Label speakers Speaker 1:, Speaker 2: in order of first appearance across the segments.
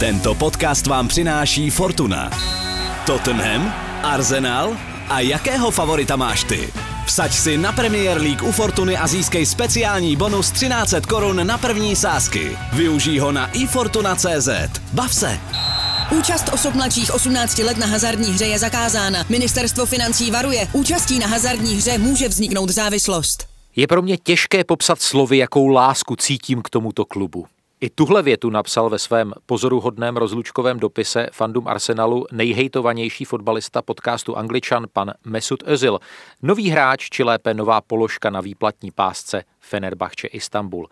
Speaker 1: Tento podcast vám přináší Fortuna. Tottenham, Arsenal a jakého favorita máš ty? Vsaď si na Premier League u Fortuny a získej speciální bonus 1300 korun na první sázky. Využij ho na ifortuna.cz. Bav se!
Speaker 2: Účast osob mladších 18 let na hazardní hře je zakázána. Ministerstvo financí varuje. Účastí na hazardní hře může vzniknout závislost.
Speaker 3: Je pro mě těžké popsat slovy, jakou lásku cítím k tomuto klubu. I tuhle větu napsal ve svém pozoruhodném rozlučkovém dopise fandum Arsenalu nejhejtovanější fotbalista podcastu Angličan pan Mesut Özil, nový hráč či lépe nová položka na výplatní pásce Fenerbahce Istanbul.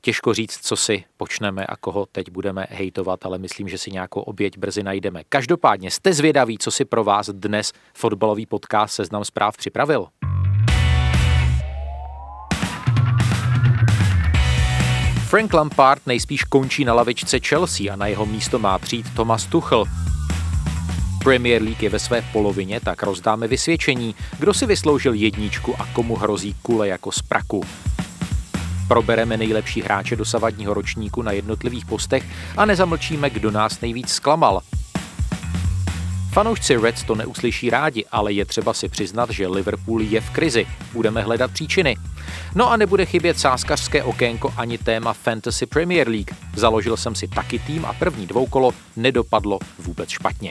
Speaker 3: Těžko říct, co si počneme a koho teď budeme hejtovat, ale myslím, že si nějakou oběť brzy najdeme. Každopádně jste zvědaví, co si pro vás dnes fotbalový podcast Seznam zpráv připravil? Frank Lampard nejspíš končí na lavičce Chelsea a na jeho místo má přijít Thomas Tuchel. Premier League je ve své polovině, tak rozdáme vysvědčení, kdo si vysloužil jedničku a komu hrozí kule jako z praku. Probereme nejlepší hráče dosavadního ročníku na jednotlivých postech a nezamlčíme, kdo nás nejvíc zklamal. Fanoušci Reds to neuslyší rádi, ale je třeba si přiznat, že Liverpool je v krizi. Budeme hledat příčiny. No a nebude chybět sáskařské okénko ani téma Fantasy Premier League. Založil jsem si taky tým a první dvoukolo nedopadlo vůbec špatně.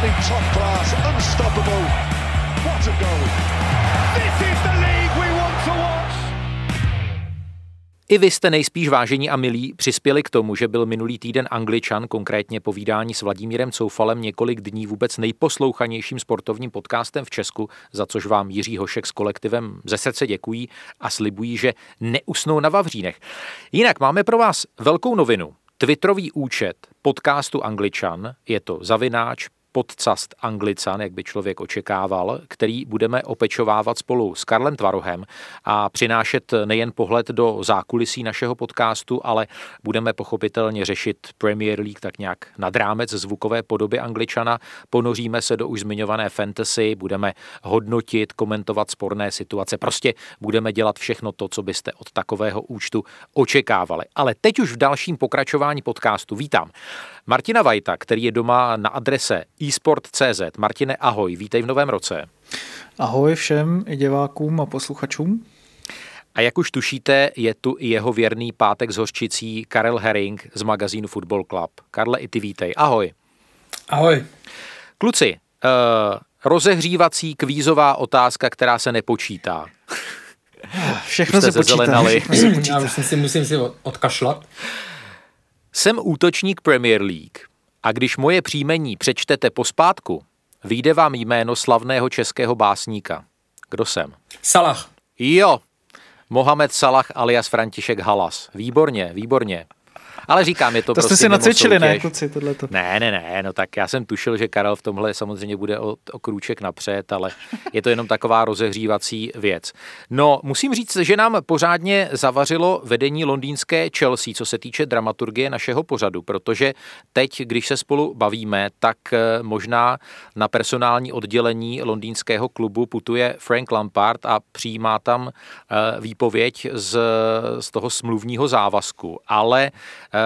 Speaker 3: Absolutely top class, unstoppable. What a goal! This is the league we want to watch. I vy jste nejspíš vážení a milí přispěli k tomu, že byl minulý týden Angličan, konkrétně povídání s Vladimírem Coufalem, několik dní vůbec nejposlouchanějším sportovním podcastem v Česku, za což vám Jiří Hošek s kolektivem ze srdce děkují a slibují, že neusnou na Vavřínech. Jinak máme pro vás velkou novinu. Twitterový účet podcastu Angličan, je to zavináč podcast Anglican, jak by člověk očekával, který budeme opečovávat spolu s Karlem Tvarohem a přinášet nejen pohled do zákulisí našeho podcastu, ale budeme pochopitelně řešit Premier League tak nějak nad rámec zvukové podoby Angličana. Ponoříme se do už zmiňované fantasy, budeme hodnotit, komentovat sporné situace. Prostě budeme dělat všechno to, co byste od takového účtu očekávali. Ale teď už v dalším pokračování podcastu vítám Martina Vajta, který je doma na adrese eSport.cz. Martine, ahoj, vítej v novém roce.
Speaker 4: Ahoj všem i divákům a posluchačům.
Speaker 3: A jak už tušíte, je tu i jeho věrný pátek s hořčicí Karel Herring z magazínu Football Club. Karle, i ty vítej. Ahoj.
Speaker 5: Ahoj.
Speaker 3: Kluci, uh, rozehřívací kvízová otázka, která se nepočítá.
Speaker 4: Všechno se počítá. Všechno se
Speaker 5: počítá. Já musím si, musím si odkašlat.
Speaker 3: Jsem útočník Premier League a když moje příjmení přečtete pospátku, vyjde vám jméno slavného českého básníka. Kdo jsem?
Speaker 5: Salah.
Speaker 3: Jo, Mohamed Salah alias František Halas. Výborně, výborně. Ale říkám, je to,
Speaker 4: to
Speaker 3: prostě
Speaker 4: jste si nacvičili, ne, kluci, tohleto.
Speaker 3: Ne, ne, ne, no tak já jsem tušil, že Karel v tomhle samozřejmě bude o, o krůček napřed, ale je to jenom taková rozehřívací věc. No, musím říct, že nám pořádně zavařilo vedení londýnské Chelsea, co se týče dramaturgie našeho pořadu, protože teď, když se spolu bavíme, tak eh, možná na personální oddělení londýnského klubu putuje Frank Lampard a přijímá tam eh, výpověď z, z toho smluvního závazku, ale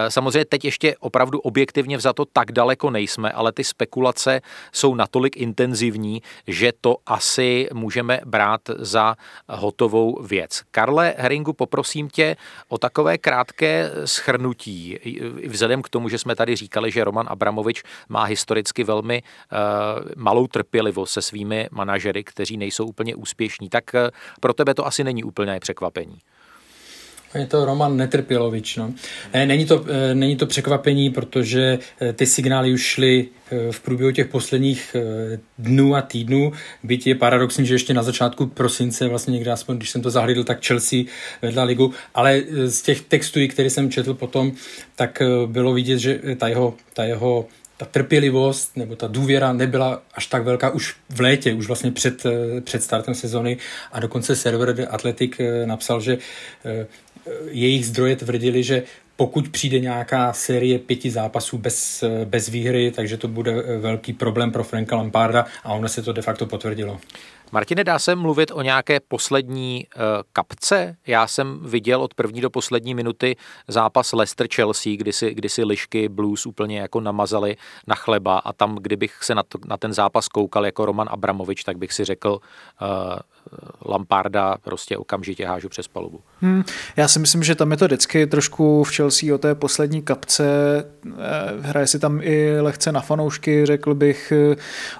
Speaker 3: samozřejmě teď ještě opravdu objektivně vzato tak daleko nejsme, ale ty spekulace jsou natolik intenzivní, že to asi můžeme brát za hotovou věc. Karle Heringu, poprosím tě o takové krátké schrnutí, vzhledem k tomu, že jsme tady říkali, že Roman Abramovič má historicky velmi uh, malou trpělivost se svými manažery, kteří nejsou úplně úspěšní, tak uh, pro tebe to asi není úplně překvapení.
Speaker 5: Je to Roman Netrpělovič. No. Není, to, e, není to překvapení, protože e, ty signály už šly v průběhu těch posledních dnů a týdnů. Byť je paradoxní, že ještě na začátku prosince, vlastně někde aspoň, když jsem to zahlídl, tak Chelsea vedla ligu, ale z těch textů, které jsem četl potom, tak bylo vidět, že ta jeho, ta jeho ta trpělivost nebo ta důvěra nebyla až tak velká už v létě, už vlastně před, před startem sezony a dokonce server The Athletic napsal, že jejich zdroje tvrdili, že pokud přijde nějaká série pěti zápasů bez, bez výhry, takže to bude velký problém pro Franka Lamparda a ono se to de facto potvrdilo.
Speaker 3: Martine, dá se mluvit o nějaké poslední uh, kapce? Já jsem viděl od první do poslední minuty zápas Leicester-Chelsea, kdy si, kdy si lišky Blues úplně jako namazali na chleba a tam, kdybych se na, to, na ten zápas koukal jako Roman Abramovič, tak bych si řekl, uh, Lamparda prostě okamžitě hážu přes palubu.
Speaker 4: Hmm, já si myslím, že tam je to vždycky trošku v Chelsea o té poslední kapce. Eh, hraje si tam i lehce na fanoušky, řekl bych.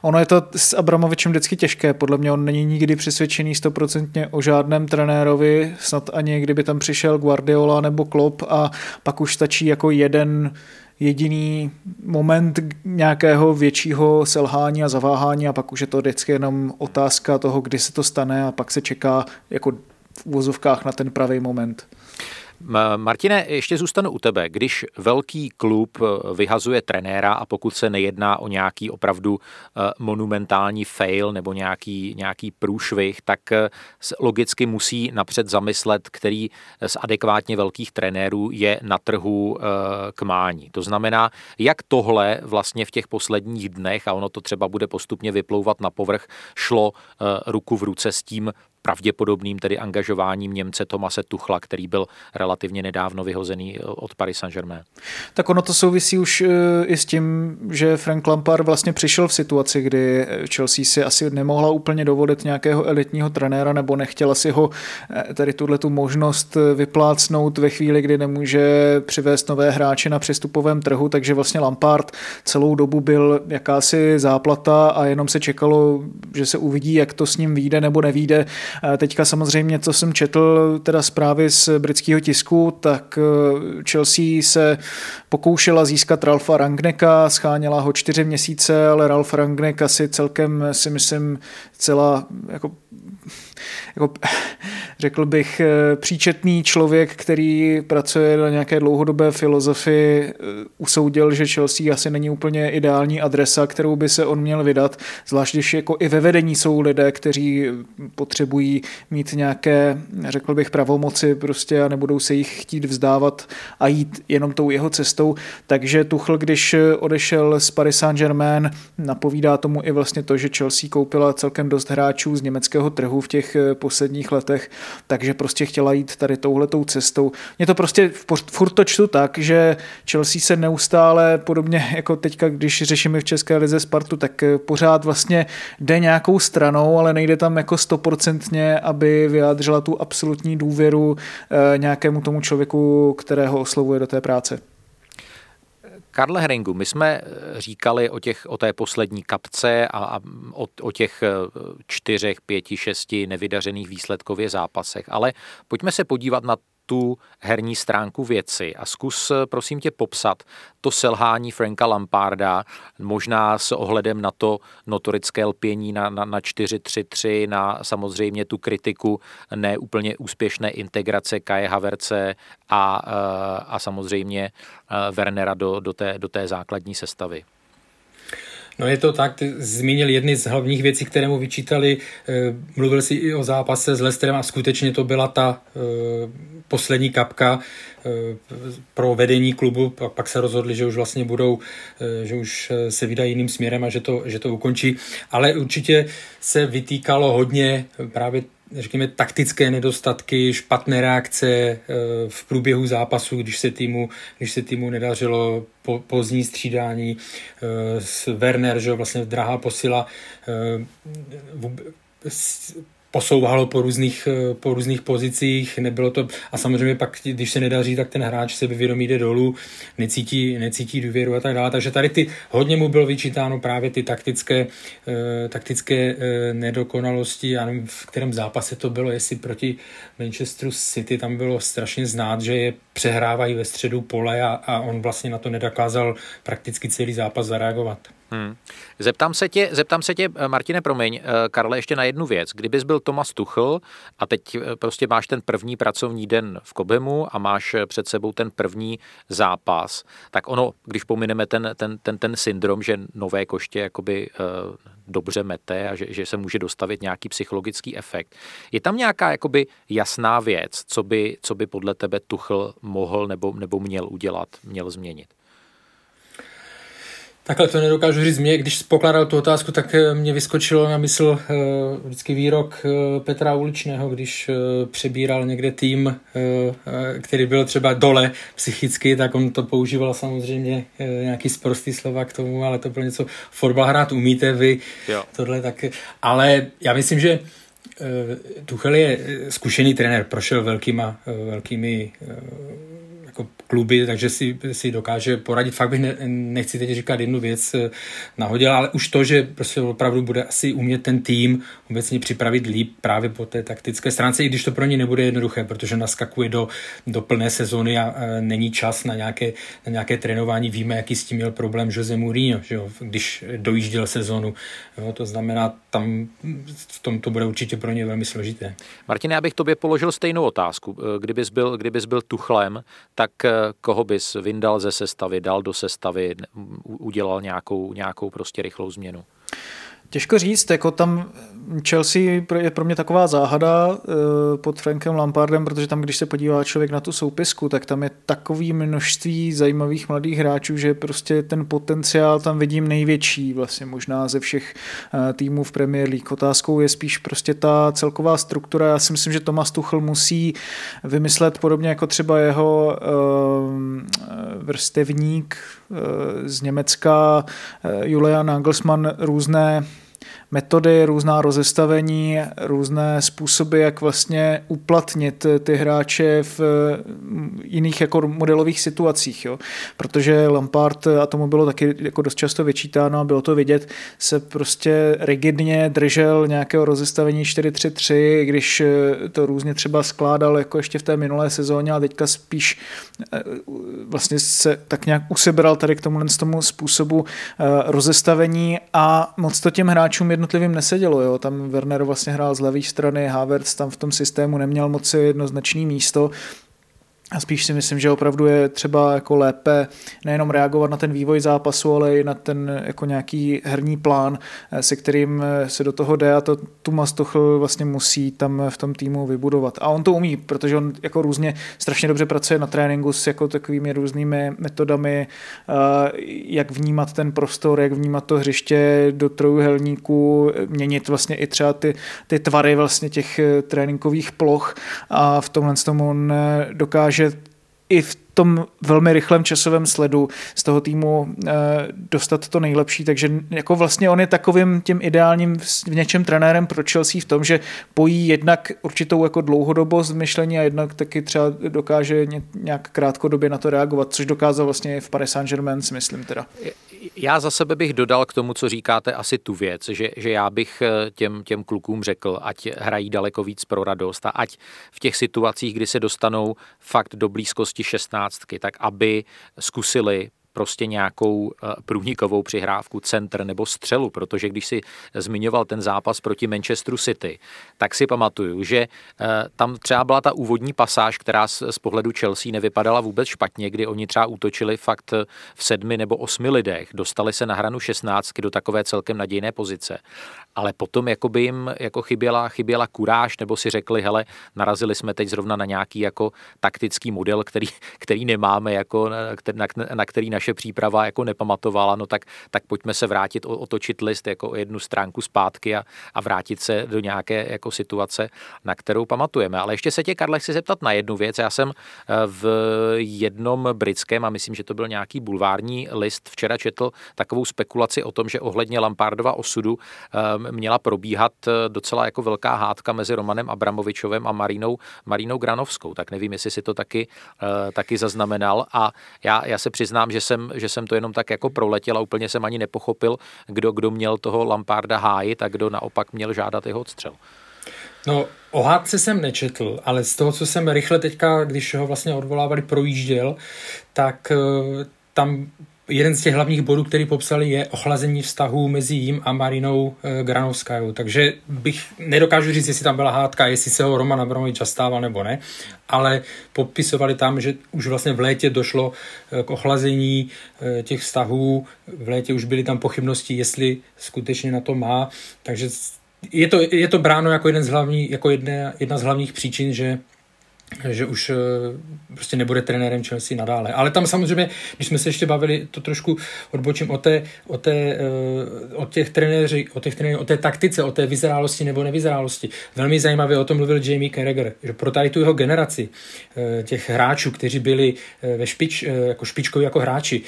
Speaker 4: Ono je to s Abramovičem vždycky těžké. Podle mě on není nikdy přesvědčený stoprocentně o žádném trenérovi. Snad ani kdyby tam přišel Guardiola nebo Klopp a pak už stačí jako jeden jediný moment nějakého většího selhání a zaváhání a pak už je to vždycky jenom otázka toho, kdy se to stane a pak se čeká jako v úvozovkách na ten pravý moment.
Speaker 3: Martine, ještě zůstanu u tebe. Když velký klub eh, vyhazuje trenéra a pokud se nejedná o nějaký opravdu eh, monumentální fail nebo nějaký, nějaký průšvih, tak eh, logicky musí napřed zamyslet, který z adekvátně velkých trenérů je na trhu k mání. To znamená, jak tohle vlastně v těch posledních dnech, a ono to třeba bude postupně vyplouvat na povrch, šlo ruku v ruce s tím pravděpodobným tedy angažováním Němce Tomase Tuchla, který byl relativně nedávno vyhozený eh, od Paris Saint-Germain.
Speaker 4: Tak ono to souvisí už eh, i s tím, že Frank Lampard vlastně přišel v situaci, kdy Chelsea si asi nemohla úplně dovolit nějakého elitního trenéra nebo nechtěla si ho eh, tady tuhle tu možnost vyplácnout ve chvíli, kdy nemůže přivést nové hráče na přestupovém trhu, takže vlastně Lampard celou dobu byl jakási záplata a jenom se čekalo, že se uvidí, jak to s ním vyjde nebo nevíde. Teďka samozřejmě, co jsem četl, teda zprávy z britského tisku, tak eh, Chelsea se pokoušela získat Ralfa Rangneka, scháněla ho čtyři měsíce, ale Ralf Rangnek asi celkem si myslím celá jako jako, řekl bych, eh, příčetný člověk, který pracuje na nějaké dlouhodobé filozofii, eh, usoudil, že Chelsea asi není úplně ideální adresa, kterou by se on měl vydat, zvlášť když jako i ve vedení jsou lidé, kteří potřebují mít nějaké, řekl bych, pravomoci prostě a nebudou se jich chtít vzdávat a jít jenom tou jeho cestou. Takže Tuchl, když odešel z Paris Saint-Germain, napovídá tomu i vlastně to, že Chelsea koupila celkem dost hráčů z německého trhu v těch eh, posledních letech, takže prostě chtěla jít tady touhletou cestou. Mě to prostě furt to čtu tak, že Chelsea se neustále, podobně jako teďka, když řešíme v České lize Spartu, tak eh, pořád vlastně jde nějakou stranou, ale nejde tam jako stoprocentně, aby vyjádřila tu absolutní důvěru eh, nějakému tomu člověku, kterého oslovuje do té práce.
Speaker 3: Karle Heringu, my jsme eh, říkali o, těch, o té poslední kapce a, a o, o těch eh, čtyřech, pěti, šesti nevydařených výsledkově zápasech, ale pojďme se podívat na tu herní stránku věci a zkus prosím tě popsat to selhání Franka Lamparda, možná s ohledem na to notorické lpění na, na, na 4-3-3, na samozřejmě tu kritiku neúplně úspěšné integrace Kaje Haverce a, eh, a samozřejmě eh, Wernera do, do, té, do té základní sestavy.
Speaker 5: No je to tak, ty zmínil jedny z hlavních věcí, které mu vyčítali. Eh, mluvil si i o zápase s Lesterem a skutečně to byla ta eh, poslední kapka eh, pro vedení klubu. Pak se rozhodli, že už vlastně budou, že už se vydají jiným směrem a že to, že to ukončí. Ale určitě se vytýkalo hodně právě řekněme, taktické nedostatky, špatné reakce eh, v průběhu zápasu, když se týmu, když se týmu nedařilo po, pozdní střídání eh, s Werner, že vlastně drahá posila eh, posouvalo po různých, eh, po různých pozicích, nebylo to, a samozřejmě pak, když se nedaří, tak ten hráč se vyvědomí jde dolů, necítí, necítí důvěru a tak dále, takže tady ty, hodně mu bylo vyčítáno právě ty taktické, eh, taktické eh, nedokonalosti, já nevím, v kterém zápase to bylo, jestli proti Manchesteru City, tam bylo strašně znát, že je přehrávají ve středu pole a, a on vlastně na to nedokázal prakticky celý zápas zareagovat. Hmm.
Speaker 3: Zeptám se tě, zeptám se tě, eh, Martine, promiň, eh, Karle, ještě na jednu věc. Kdybys byl Tomas Tuchl a teď eh, prostě máš ten první pracovní den v Kobemu a máš před sebou ten první zápas, tak ono, když pomineme ten, ten, ten, ten syndrom, že nové koště jakoby dobře mete a že, že se může dostavit nějaký psychologický efekt. Je tam nějaká jakoby jasná věc, co by, co by podle tebe Tuchl mohl nebo, nebo měl udělat, měl změnit?
Speaker 5: Takhle to nedokážu říct. Mě, když pokládal tu otázku, tak eh, mě vyskočilo na mysl uh, vždycky výrok uh, Petra Uličného, když přebíral někde tým, který byl třeba dole psychicky, tak on to používal samozřejmě nějaký sprostý slova k tomu, ale to bylo něco, fotbal hrát umíte vy, jo. tohle tak. Ale já myslím, že Tuchel je zkušený trenér, prošel velkýma, velkými jako kluby, takže si, si dokáže poradit. Fakt bych ne, nechci teď říkat jednu věc eh, nahodil, ale už to, že prostě opravdu bude asi umět ten tým obecně připravit líp právě po té taktické stránce, i když to pro ně nebude jednoduché, protože naskakuje do, do plné sezóny a, a není čas na nějaké, na nějaké trénování. Víme, jaký s tím měl problém Jose Mourinho, že jo, když dojížděl sezónu. Jo, to znamená, tam v tom to bude určitě pro ně velmi složité.
Speaker 3: Martin, já bych tobě položil stejnou otázku. Eh, kdybys byl, kdybys byl tuchlem, tak eh, koho bys vyndal ze sestavy, dal do sestavy, udělal nějakou, nějakou prostě rychlou změnu?
Speaker 4: Těžko říct, jako tam Chelsea je pro mě taková záhada eh, pod Frankem Lampardem, protože tam, když se podívá člověk na tu soupisku, tak tam je takový množství zajímavých mladých hráčů, že prostě ten potenciál tam vidím největší vlastně možná ze všech eh, týmů v Premier League. Otázkou je spíš prostě ta celková struktura. Já si myslím, že Thomas Tuchel musí vymyslet podobně jako třeba jeho eh, vrstevník z Německa. Julian Nagelsmann různé metody, různá rozestavení, různé způsoby, jak vlastně uplatnit ty hráče v jiných jako modelových situacích. Jo. Protože Lampard, a tomu bylo taky jako dost často vyčítáno a bylo to vidět, se prostě rigidně držel nějakého rozestavení 4-3-3, když to různě třeba skládal jako ještě v té minulé sezóně a teďka spíš eh, vlastně se tak nějak usebral tady k tomu, tomu způsobu eh, rozestavení a moc to těm hráčům jedno jednotlivým nesedělo. Jo. Tam Werner vlastně hrál z levé strany, Havertz tam v tom systému neměl moc jednoznačný místo a spíš si myslím, že opravdu je třeba jako lépe nejenom reagovat na ten vývoj zápasu, ale i na ten jako nějaký herní plán, eh, se kterým eh, se do toho jde a to Tumas Tuchl vlastně musí tam v tom týmu vybudovat. A on to umí, protože on jako různě strašně dobře pracuje na tréninku s jako takovými různými metodami, eh, jak vnímat ten prostor, jak vnímat to hřiště do trojuhelníku, měnit vlastně i třeba ty, ty tvary vlastně těch tréninkových ploch a v tomhle tomu on dokáže dokáže i v tom velmi rychlém časovém sledu z toho týmu e, dostat to nejlepší, takže jako vlastně on je takovým tím ideálním v něčem trenérem pro Chelsea v tom, že pojí jednak určitou jako dlouhodobost myšlení a jednak taky třeba dokáže nějak krátkodobě na to reagovat, což dokázal vlastně v Paris Saint-Germain, si myslím teda.
Speaker 3: Já za sebe bych dodal k tomu, co říkáte, asi tu věc, že, že já bych eh, těm, těm klukům řekl, ať hrají daleko víc pro radost a ať v těch situacích, kdy se dostanou fakt do blízkosti 16, tak aby zkusili prostě nějakou eh, průnikovou přihrávku, centr nebo střelu, protože když si zmiňoval ten zápas proti Manchesteru City, tak si pamatuju, že eh, tam třeba byla ta úvodní pasáž, která z pohledu Chelsea nevypadala vůbec špatně, kdy oni třeba útočili fakt v sedmi nebo osmi lidech, dostali se na hranu 16 do takové celkem nadějné pozice ale potom jako by jim jako chyběla, chyběla kuráž, nebo si řekli, hele, narazili jsme teď zrovna na nějaký jako taktický model, který, který nemáme, jako, na, na který naše příprava jako nepamatovala, no tak, tak pojďme se vrátit, otočit list jako o jednu stránku zpátky a, a vrátit se do nějaké jako situace, na kterou pamatujeme. Ale ještě se tě, Karle, chci zeptat na jednu věc. Já jsem eh, v jednom britském, a myslím, že to byl nějaký bulvární list, včera četl takovou spekulaci o tom, že ohledně Lampardova osudu eh, měla probíhat eh, docela jako velká hádka mezi Romanem Abramovičovem a Marínou, Marínou Granovskou. Tak nevím, jestli si to taky, uh, taky zaznamenal. A já, já se přiznám, že jsem, že jsem to jenom tak jako proletěl a úplně jsem ani nepochopil, kdo, kdo měl toho Lamparda hájit a kdo naopak měl žádat jeho odstřel.
Speaker 5: No, o hádce jsem nečetl, ale z toho, co jsem rychle teďka, když ho vlastně odvolávali, projížděl, tak uh, tam jeden z těch hlavních bodů, který popsali, je ochlazení vztahu mezi jím a Marinou e, Granovskou. Takže bych nedokážu říct, jestli tam byla hádka, jestli se ho Roman Abramovič zastával nebo ne, ale popisovali tam, že už vlastně v létě došlo e, k ochlazení e, těch vztahů, v létě už byly tam pochybnosti, jestli skutečně na to má, takže je to, je to bráno jako, jeden z hlavní, jako jedna, jedna z hlavních příčin, že že už eh, prostě nebude trenérem Chelsea nadále. Ale tam samozřejmě, když jsme se ještě bavili, to trošku odbočím o, té, o, té, eh, o těch trenéři, o těch trenéři, o té taktice, o té vyzrálosti nebo nevyzrálosti. Velmi zajímavě o tom mluvil Jamie Carragher, že pro tady tu jeho generaci eh, těch hráčů, kteří byli ve špič, jako špičkoví jako hráči,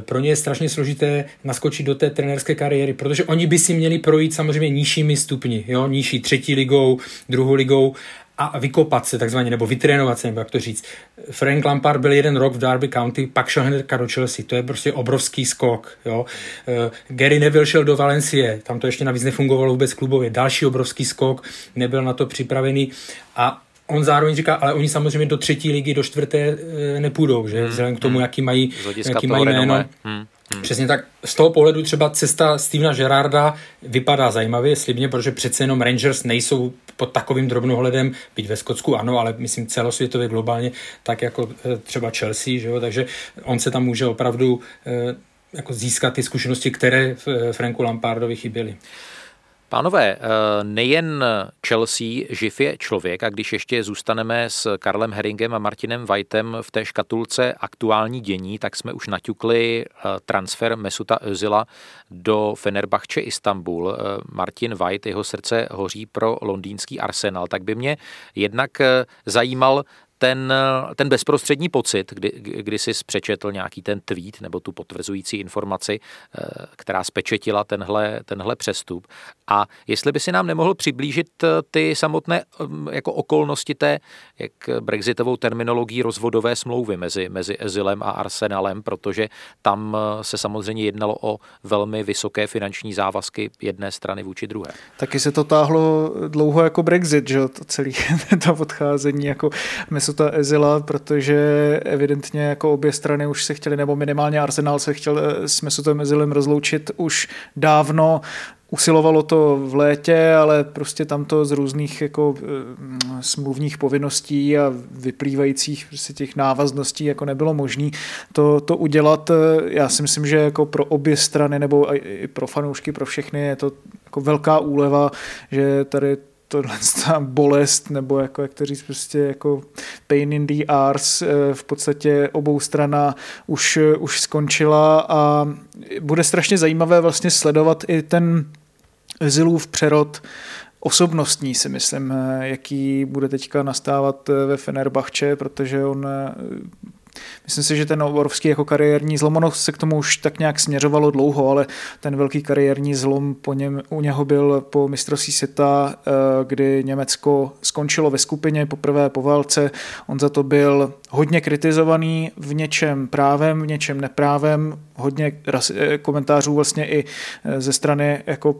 Speaker 5: pro ně je strašně složité naskočit do té trenérské kariéry, protože oni by si měli projít samozřejmě nižšími stupni, jo? nižší třetí ligou, druhou ligou a vykopat se takzvaně, nebo vytrénovat se, nebo jak to říct. Frank Lampard byl jeden rok v Derby County, pak šel hned do Chelsea, to je prostě obrovský skok. Jo. Uh, Gary Neville šel do Valencie, tam to ještě navíc nefungovalo vůbec klubově, další obrovský skok, nebyl na to připravený a on zároveň říká, ale oni samozřejmě do třetí ligy, do čtvrté e, nepůjdou, že? Hmm, vzhledem k tomu, hmm. jaký mají, jaký mají jméno. Hmm. Hmm. Přesně tak. Z toho pohledu třeba cesta Stevena Gerarda vypadá zajímavě, slibně, protože přece jenom Rangers nejsou pod takovým drobnohledem, byť ve Skotsku ano, ale myslím celosvětově globálně, tak jako eh, třeba Chelsea, že jo? takže on se tam může opravdu eh, jako získat ty zkušenosti, které eh, Franku Lampardovi chyběly.
Speaker 3: Pánové, eh, nejen Chelsea živ je člověk a když ještě zůstaneme s Karlem Herringem a Martinem Whiteem v té škatulce aktuální dění, tak jsme už naťukli eh, transfer Mesuta Özila do Fenerbahce Istanbul. Eh, Martin White, jeho srdce hoří pro londýnský Arsenal, tak by mě jednak zajímal ten, ten bezprostřední pocit, kdy, kdy jsi přečetl nějaký ten tweet nebo tu potvrzující informaci, eh, která spečetila tenhle, tenhle přestup. A jestli by si nám nemohl přiblížit eh, ty samotné mm, jako okolnosti té, jak brexitovou terminologií rozvodové smlouvy mezi, mezi Ezilem a Arsenalem, protože tam eh, se samozřejmě jednalo o velmi vysoké finanční závazky jedné strany vůči druhé.
Speaker 4: Taky se to táhlo dlouho jako Brexit, že to celé to odcházení jako Mesuta Ezila, protože evidentně jako obě strany už se chtěli, nebo minimálně Arsenal se chtěl eh, s Mesutem Ezilem rozloučit už dávno. Usilovalo to v létě, ale prostě tam to z různých jako eh, smluvních povinností a vyplývajících prostě těch návazností jako nebylo možné to, to udělat. Já si myslím, že jako pro obě strany nebo i pro fanoušky, pro všechny je to jako velká úleva, že tady tohle ta bolest, nebo jako, jak to říct, prostě jako pain in the arse eh, v podstatě obou strana už, už skončila a bude strašně zajímavé vlastně sledovat i ten Zilův přerod osobnostní si myslím, eh, jaký bude teďka nastávat eh, ve Fenerbahče, protože on Myslím si, že ten obrovský jako kariérní zlom, ono se k tomu už tak nějak směřovalo dlouho, ale ten velký kariérní zlom po něm, u něho byl po mistrovství světa, eh, kdy Německo skončilo ve skupině poprvé po válce. On za to byl hodně kritizovaný v něčem právem, v něčem neprávem, hodně eh, komentářů vlastně i eh, ze strany jako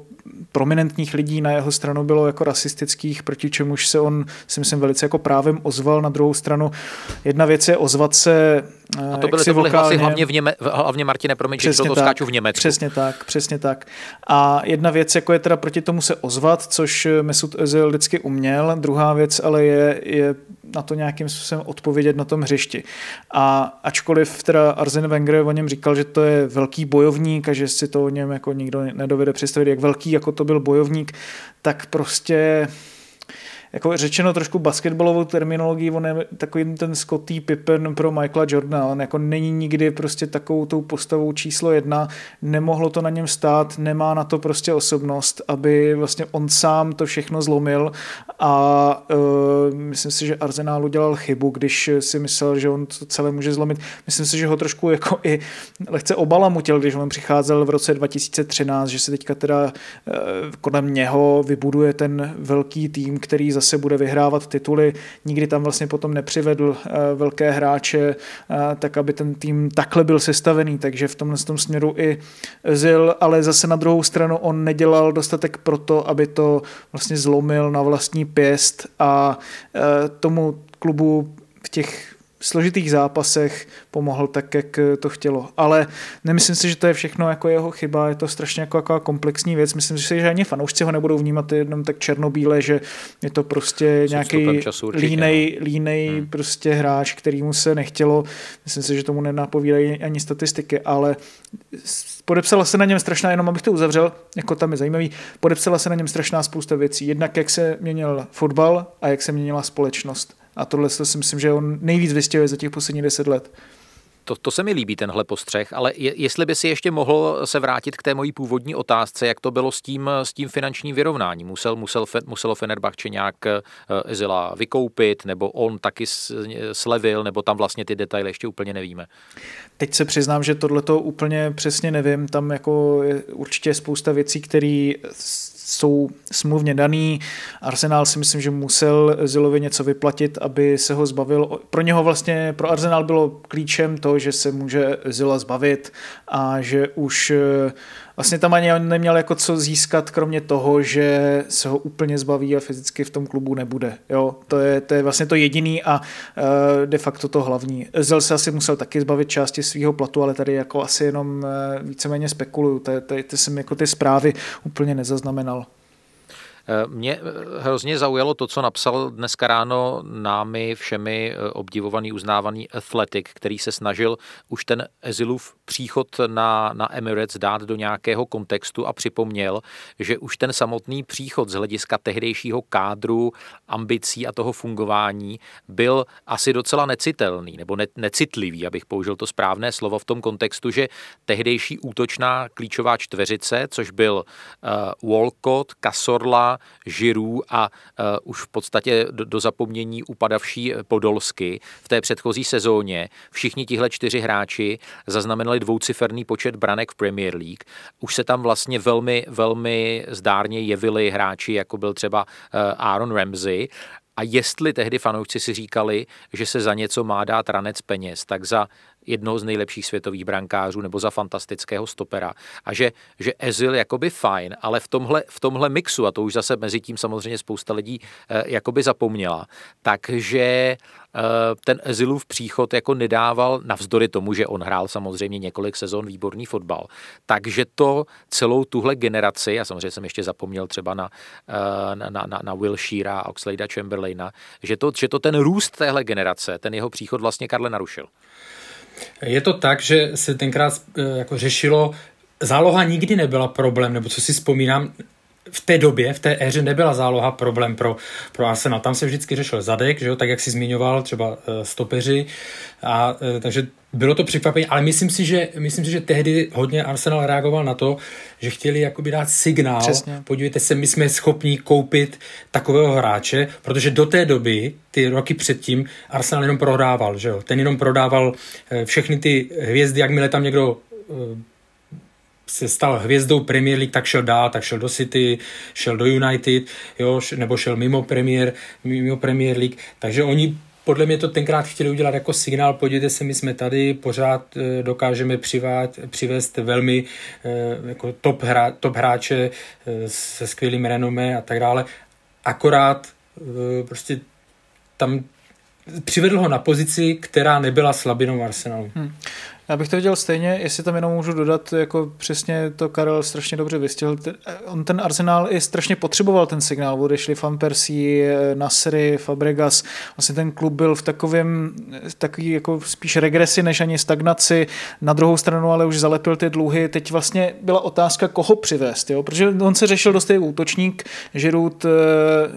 Speaker 4: prominentních lidí na jeho stranu bylo jako rasistických, proti čemuž se on si myslím velice jako právem ozval. Na druhou stranu jedna věc je ozvat se
Speaker 3: a to byly, to byly hlasy hlavně, v Něme, hlavně Martine, promiň, že to skáču v Německu.
Speaker 4: Přesně tak, přesně tak. A jedna věc jako je teda proti tomu se ozvat, což Mesut Özil vždycky uměl. Druhá věc ale je, je na to nějakým způsobem odpovědět na tom hřišti. A ačkoliv teda Arsene Wenger o něm říkal, že to je velký bojovník a že si to o něm jako nikdo nedovede představit, jak velký jako to byl bojovník, tak prostě jako řečeno trošku basketbalovou terminologií, on je takový ten Scotty Pippen pro Michaela Jordana, on jako není nikdy prostě takovou tou postavou číslo jedna, nemohlo to na něm stát, nemá na to prostě osobnost, aby vlastně on sám to všechno zlomil a uh, myslím si, že Arsenal udělal chybu, když si myslel, že on to celé může zlomit. Myslím si, že ho trošku jako i lehce obalamutil, když on přicházel v roce 2013, že se teďka teda uh, kolem něho vybuduje ten velký tým, který zase bude vyhrávat tituly. Nikdy tam vlastně potom nepřivedl eh, velké hráče, eh, tak aby ten tým takhle byl sestavený, takže v tomhle tom směru i Zil, ale zase na druhou stranu on nedělal dostatek pro to, aby to vlastně zlomil na vlastní pěst a eh, tomu klubu v těch složitých zápasech pomohl tak, jak to chtělo. Ale nemyslím si, že to je všechno jako jeho chyba, je to strašně jako, jako komplexní věc. Myslím si, že ani fanoušci ho nebudou vnímat jenom tak černobíle, že je to prostě S nějaký línej, no. línej hmm. prostě hráč, kterýmu se nechtělo. Myslím si, že tomu nenapovídají ani statistiky, ale podepsala se na něm strašná, jenom abych to uzavřel, jako tam je zajímavý, podepsala se na něm strašná spousta věcí. Jednak jak se měnil fotbal a jak se měnila společnost. A tohle si myslím, že on nejvíc vystihuje za těch posledních deset let.
Speaker 3: To, to se mi líbí, tenhle postřeh, ale je, jestli by si ještě mohl se vrátit k té mojí původní otázce, jak to bylo s tím, s tím finančním vyrovnáním. Musel, musel, muselo Fenerbahče nějak Ezila vykoupit, nebo on taky slevil, nebo tam vlastně ty detaily ještě úplně nevíme.
Speaker 4: Teď se přiznám, že tohle to úplně přesně nevím. Tam jako je určitě spousta věcí, které jsou smluvně daný. Arsenal si myslím, že musel Zilovi něco vyplatit, aby se ho zbavil. Pro něho vlastně, pro Arsenal bylo klíčem to, že se může Zila zbavit a že už vlastně tam ani neměl jako co získat, kromě toho, že se ho úplně zbaví a fyzicky v tom klubu nebude. Jo, to je, to je vlastně to jediný a uh, de facto to hlavní. Zel se asi musel taky zbavit části svého platu, ale tady jako asi jenom uh, víceméně spekuluju. To, to, to jsem jako ty zprávy úplně nezaznamenal.
Speaker 3: Eh, mě eh, hrozně zaujalo to, co napsal dneska ráno námi všemi eh, obdivovaný, uznávaný Athletic, který se snažil už ten Ezilův příchod na, na Emirates dát do nějakého kontextu a připomněl, že už ten samotný příchod z hlediska tehdejšího kádru, ambicí a toho fungování byl asi docela necitelný nebo ne, necitlivý, abych použil to správné slovo v tom kontextu, že tehdejší útočná klíčová čtveřice, což byl uh, Walcott, Casorla, Žirů a uh, už v podstatě do, do zapomnění upadavší Podolsky v té předchozí sezóně. Všichni tihle čtyři hráči zaznamenali dvouciferný počet branek v Premier League. Už se tam vlastně velmi, velmi zdárně jevili hráči, jako byl třeba uh, Aaron Ramsey a jestli tehdy fanoušci si říkali, že se za něco má dát ranec peněz, tak za jednoho z nejlepších světových brankářů nebo za fantastického stopera. A že, že Ezil jakoby fajn, ale v tomhle, v tomhle mixu, a to už zase mezi tím samozřejmě spousta lidí eh, jakoby zapomněla, takže eh, ten Ezilův příchod jako nedával, navzdory tomu, že on hrál samozřejmě několik sezon výborný fotbal, takže to celou tuhle generaci, a samozřejmě jsem ještě zapomněl třeba na, eh, na, na, na Wilshira a Oxlade Chamberlaina, že to, že to ten růst téhle generace, ten jeho příchod vlastně Karle narušil.
Speaker 5: Je to tak, že se tenkrát eh, jako řešilo, záloha nikdy nebyla problém, nebo co si vzpomínám, v té době, v té éře nebyla záloha problém pro, pro Arsenal. Tam se vždycky řešil zadek, že jo, tak jak si zmiňoval, třeba uh, stopeři. A, uh, takže bylo to překvapení, ale myslím si, že, myslím si, že tehdy hodně Arsenal reagoval na to, že chtěli jakoby dát signál, Přesně. podívejte se, my jsme schopni koupit takového hráče, protože do té doby, ty roky předtím, Arsenal jenom prodával, že jo? ten jenom prodával eh, všechny ty hvězdy, jakmile tam někdo se stal hvězdou Premier League, tak šel dál, tak šel do City, šel do United, jo, nebo šel mimo Premier, mimo Premier League, takže oni podle mě to tenkrát chtěli udělat jako signál, podívejte se, my jsme tady, pořád eh, dokážeme přivát, přivést velmi eh, jako top, hra, top hráče eh, se skvělým renomé a tak dále. Akorát prostě tam přivedl ho na pozici, která nebyla slabinou Arsenalu. Hmm.
Speaker 4: Já bych to viděl stejně, jestli tam jenom můžu dodat, jako přesně to Karel strašně dobře vystihl. On ten Arsenal i strašně potřeboval ten signál, odešli Van Persie, Nasry, Fabregas. Vlastně ten klub byl v takovém, takový jako spíš regresi než ani stagnaci. Na druhou stranu ale už zalepil ty dluhy. Teď vlastně byla otázka, koho přivést, jo? protože on se řešil dost útočník, Žirut, eh,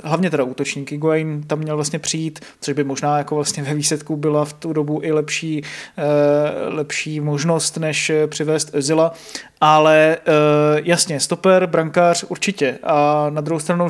Speaker 4: hlavně teda útočník, Iguain tam měl vlastně přijít, což by možná jako vlastně ve výsledku byla v tu dobu i lepší, eh, lepší lepší možnost, než eh, přivést Zila, ale uh, jasně, stoper, brankář určitě. A na druhou stranu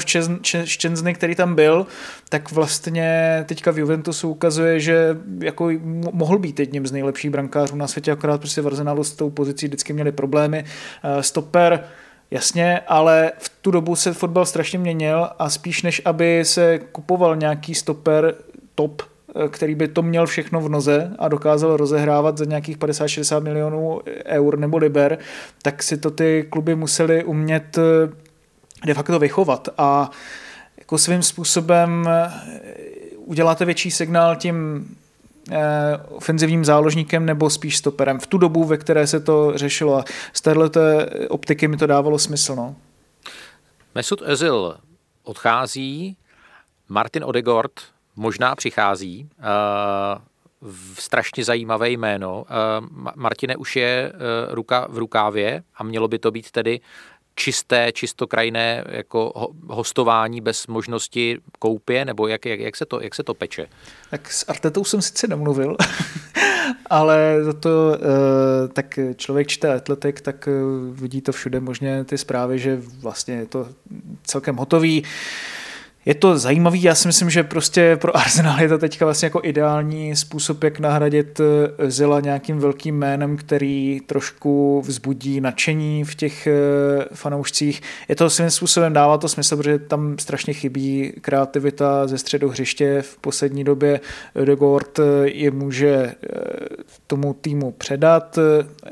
Speaker 4: Ščenzny, který tam byl, tak vlastně teďka v Juventusu ukazuje, že jako mohl být jedním z nejlepších brankářů na světě, akorát prostě v Arsenalu s tou pozicí vždycky měli problémy. Uh, stoper, Jasně, ale v tu dobu se fotbal strašně měnil a spíš než aby se kupoval nějaký stoper top, který by to měl všechno v noze a dokázal rozehrávat za nějakých 50-60 milionů eur nebo liber, tak si to ty kluby museli umět eh, de facto vychovat a jako svým způsobem eh, uděláte větší signál tím ofenzivním záložníkem nebo spíš stoperem v tu dobu, ve které se to řešilo. A z této optiky mi to dávalo smysl. No.
Speaker 3: Mesut Özil odchází, Martin Odegord možná přichází. Uh, strašně zajímavé jméno. Uh, Martine už je uh, ruka v rukávě a mělo by to být tedy čisté, čistokrajné jako hostování bez možnosti koupě, nebo jak, jak, jak, se, to, jak se to peče?
Speaker 4: Tak s Artetou jsem sice nemluvil, ale za to tak člověk čte atletik, tak vidí to všude možně ty zprávy, že vlastně je to celkem hotový je to zajímavý, já si myslím, že prostě pro Arsenal je to teďka vlastně jako ideální způsob, jak nahradit eh, Zila nějakým velkým jménem, který trošku vzbudí nadšení v těch eh, fanoušcích. Je to svým způsobem, dává to smysl, protože tam strašně chybí kreativita ze středu hřiště v poslední době. De Gord eh, je může tomu týmu předat.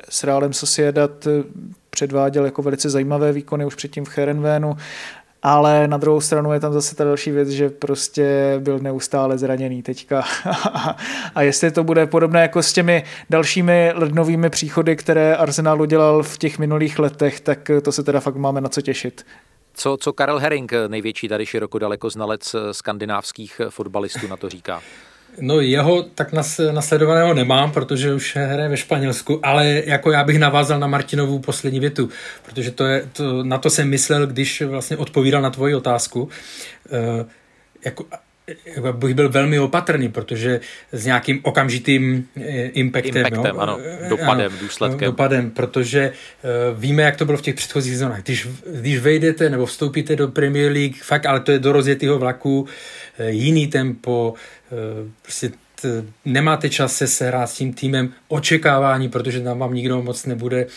Speaker 4: S Realem Sociedad předváděl jako velice zajímavé výkony už předtím v Herenvénu ale na druhou stranu je tam zase ta další věc, že prostě byl neustále zraněný teďka. a jestli to bude podobné jako s těmi dalšími lednovými příchody, které Arsenal udělal v těch minulých letech, tak to se teda fakt máme na co těšit.
Speaker 3: Co, co Karel Herring, největší tady široko daleko znalec skandinávských fotbalistů, na to říká?
Speaker 5: No jeho tak nas, nasledovaného nemám, protože už hraje ve Španělsku, ale jako já bych navázal na Martinovu poslední větu, protože to je, to, na to jsem myslel, když vlastně odpovídal na tvoji otázku. E, jako bych byl velmi opatrný, protože s nějakým okamžitým eh, impactem.
Speaker 3: Impactem,
Speaker 5: jo,
Speaker 3: ano, dopadem, ano, důsledkem.
Speaker 5: Dopadem, protože víme, jak to bylo v těch předchozích zónách. Když, když vejdete nebo vstoupíte do Premier League, fakt, ale to je do rozjetého vlaku, jiný tempo, prostě nemáte čas se sehrát s tím týmem očekávání, protože tam vám nikdo moc nebude,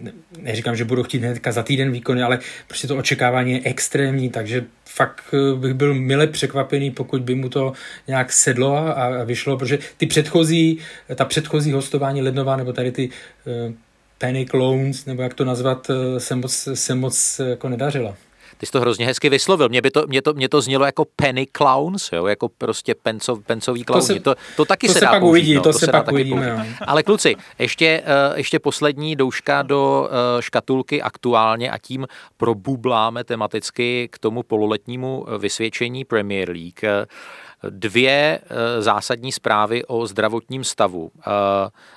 Speaker 5: ne, neříkám, že budu chtít hnedka za týden výkony, ale prostě to očekávání je extrémní, takže fakt eh, bych byl mile překvapený, pokud by mu to nějak sedlo a, vyšlo, protože ty předchozí, ta předchozí hostování lednová, nebo tady ty panic loans, nebo jak to nazvat, se moc, se moc jako nedařila.
Speaker 3: Ty jsi to hrozně hezky vyslovil. Mě, by to, mě, to, mě to znělo jako penny clowns, jo? jako prostě pencov, pencový klauni. To, se, to, to taky
Speaker 5: to
Speaker 3: se,
Speaker 5: se
Speaker 3: dá
Speaker 5: pak
Speaker 3: použít,
Speaker 5: uvidí,
Speaker 3: no,
Speaker 5: to, to se, se pak uvidíme.
Speaker 3: Ale kluci, ještě, uh, ještě poslední douška do uh, škatulky aktuálně a tím probubláme tematicky k tomu pololetnímu vysvědčení Premier League. Dvě eh, zásadní zprávy o zdravotním stavu. Eh,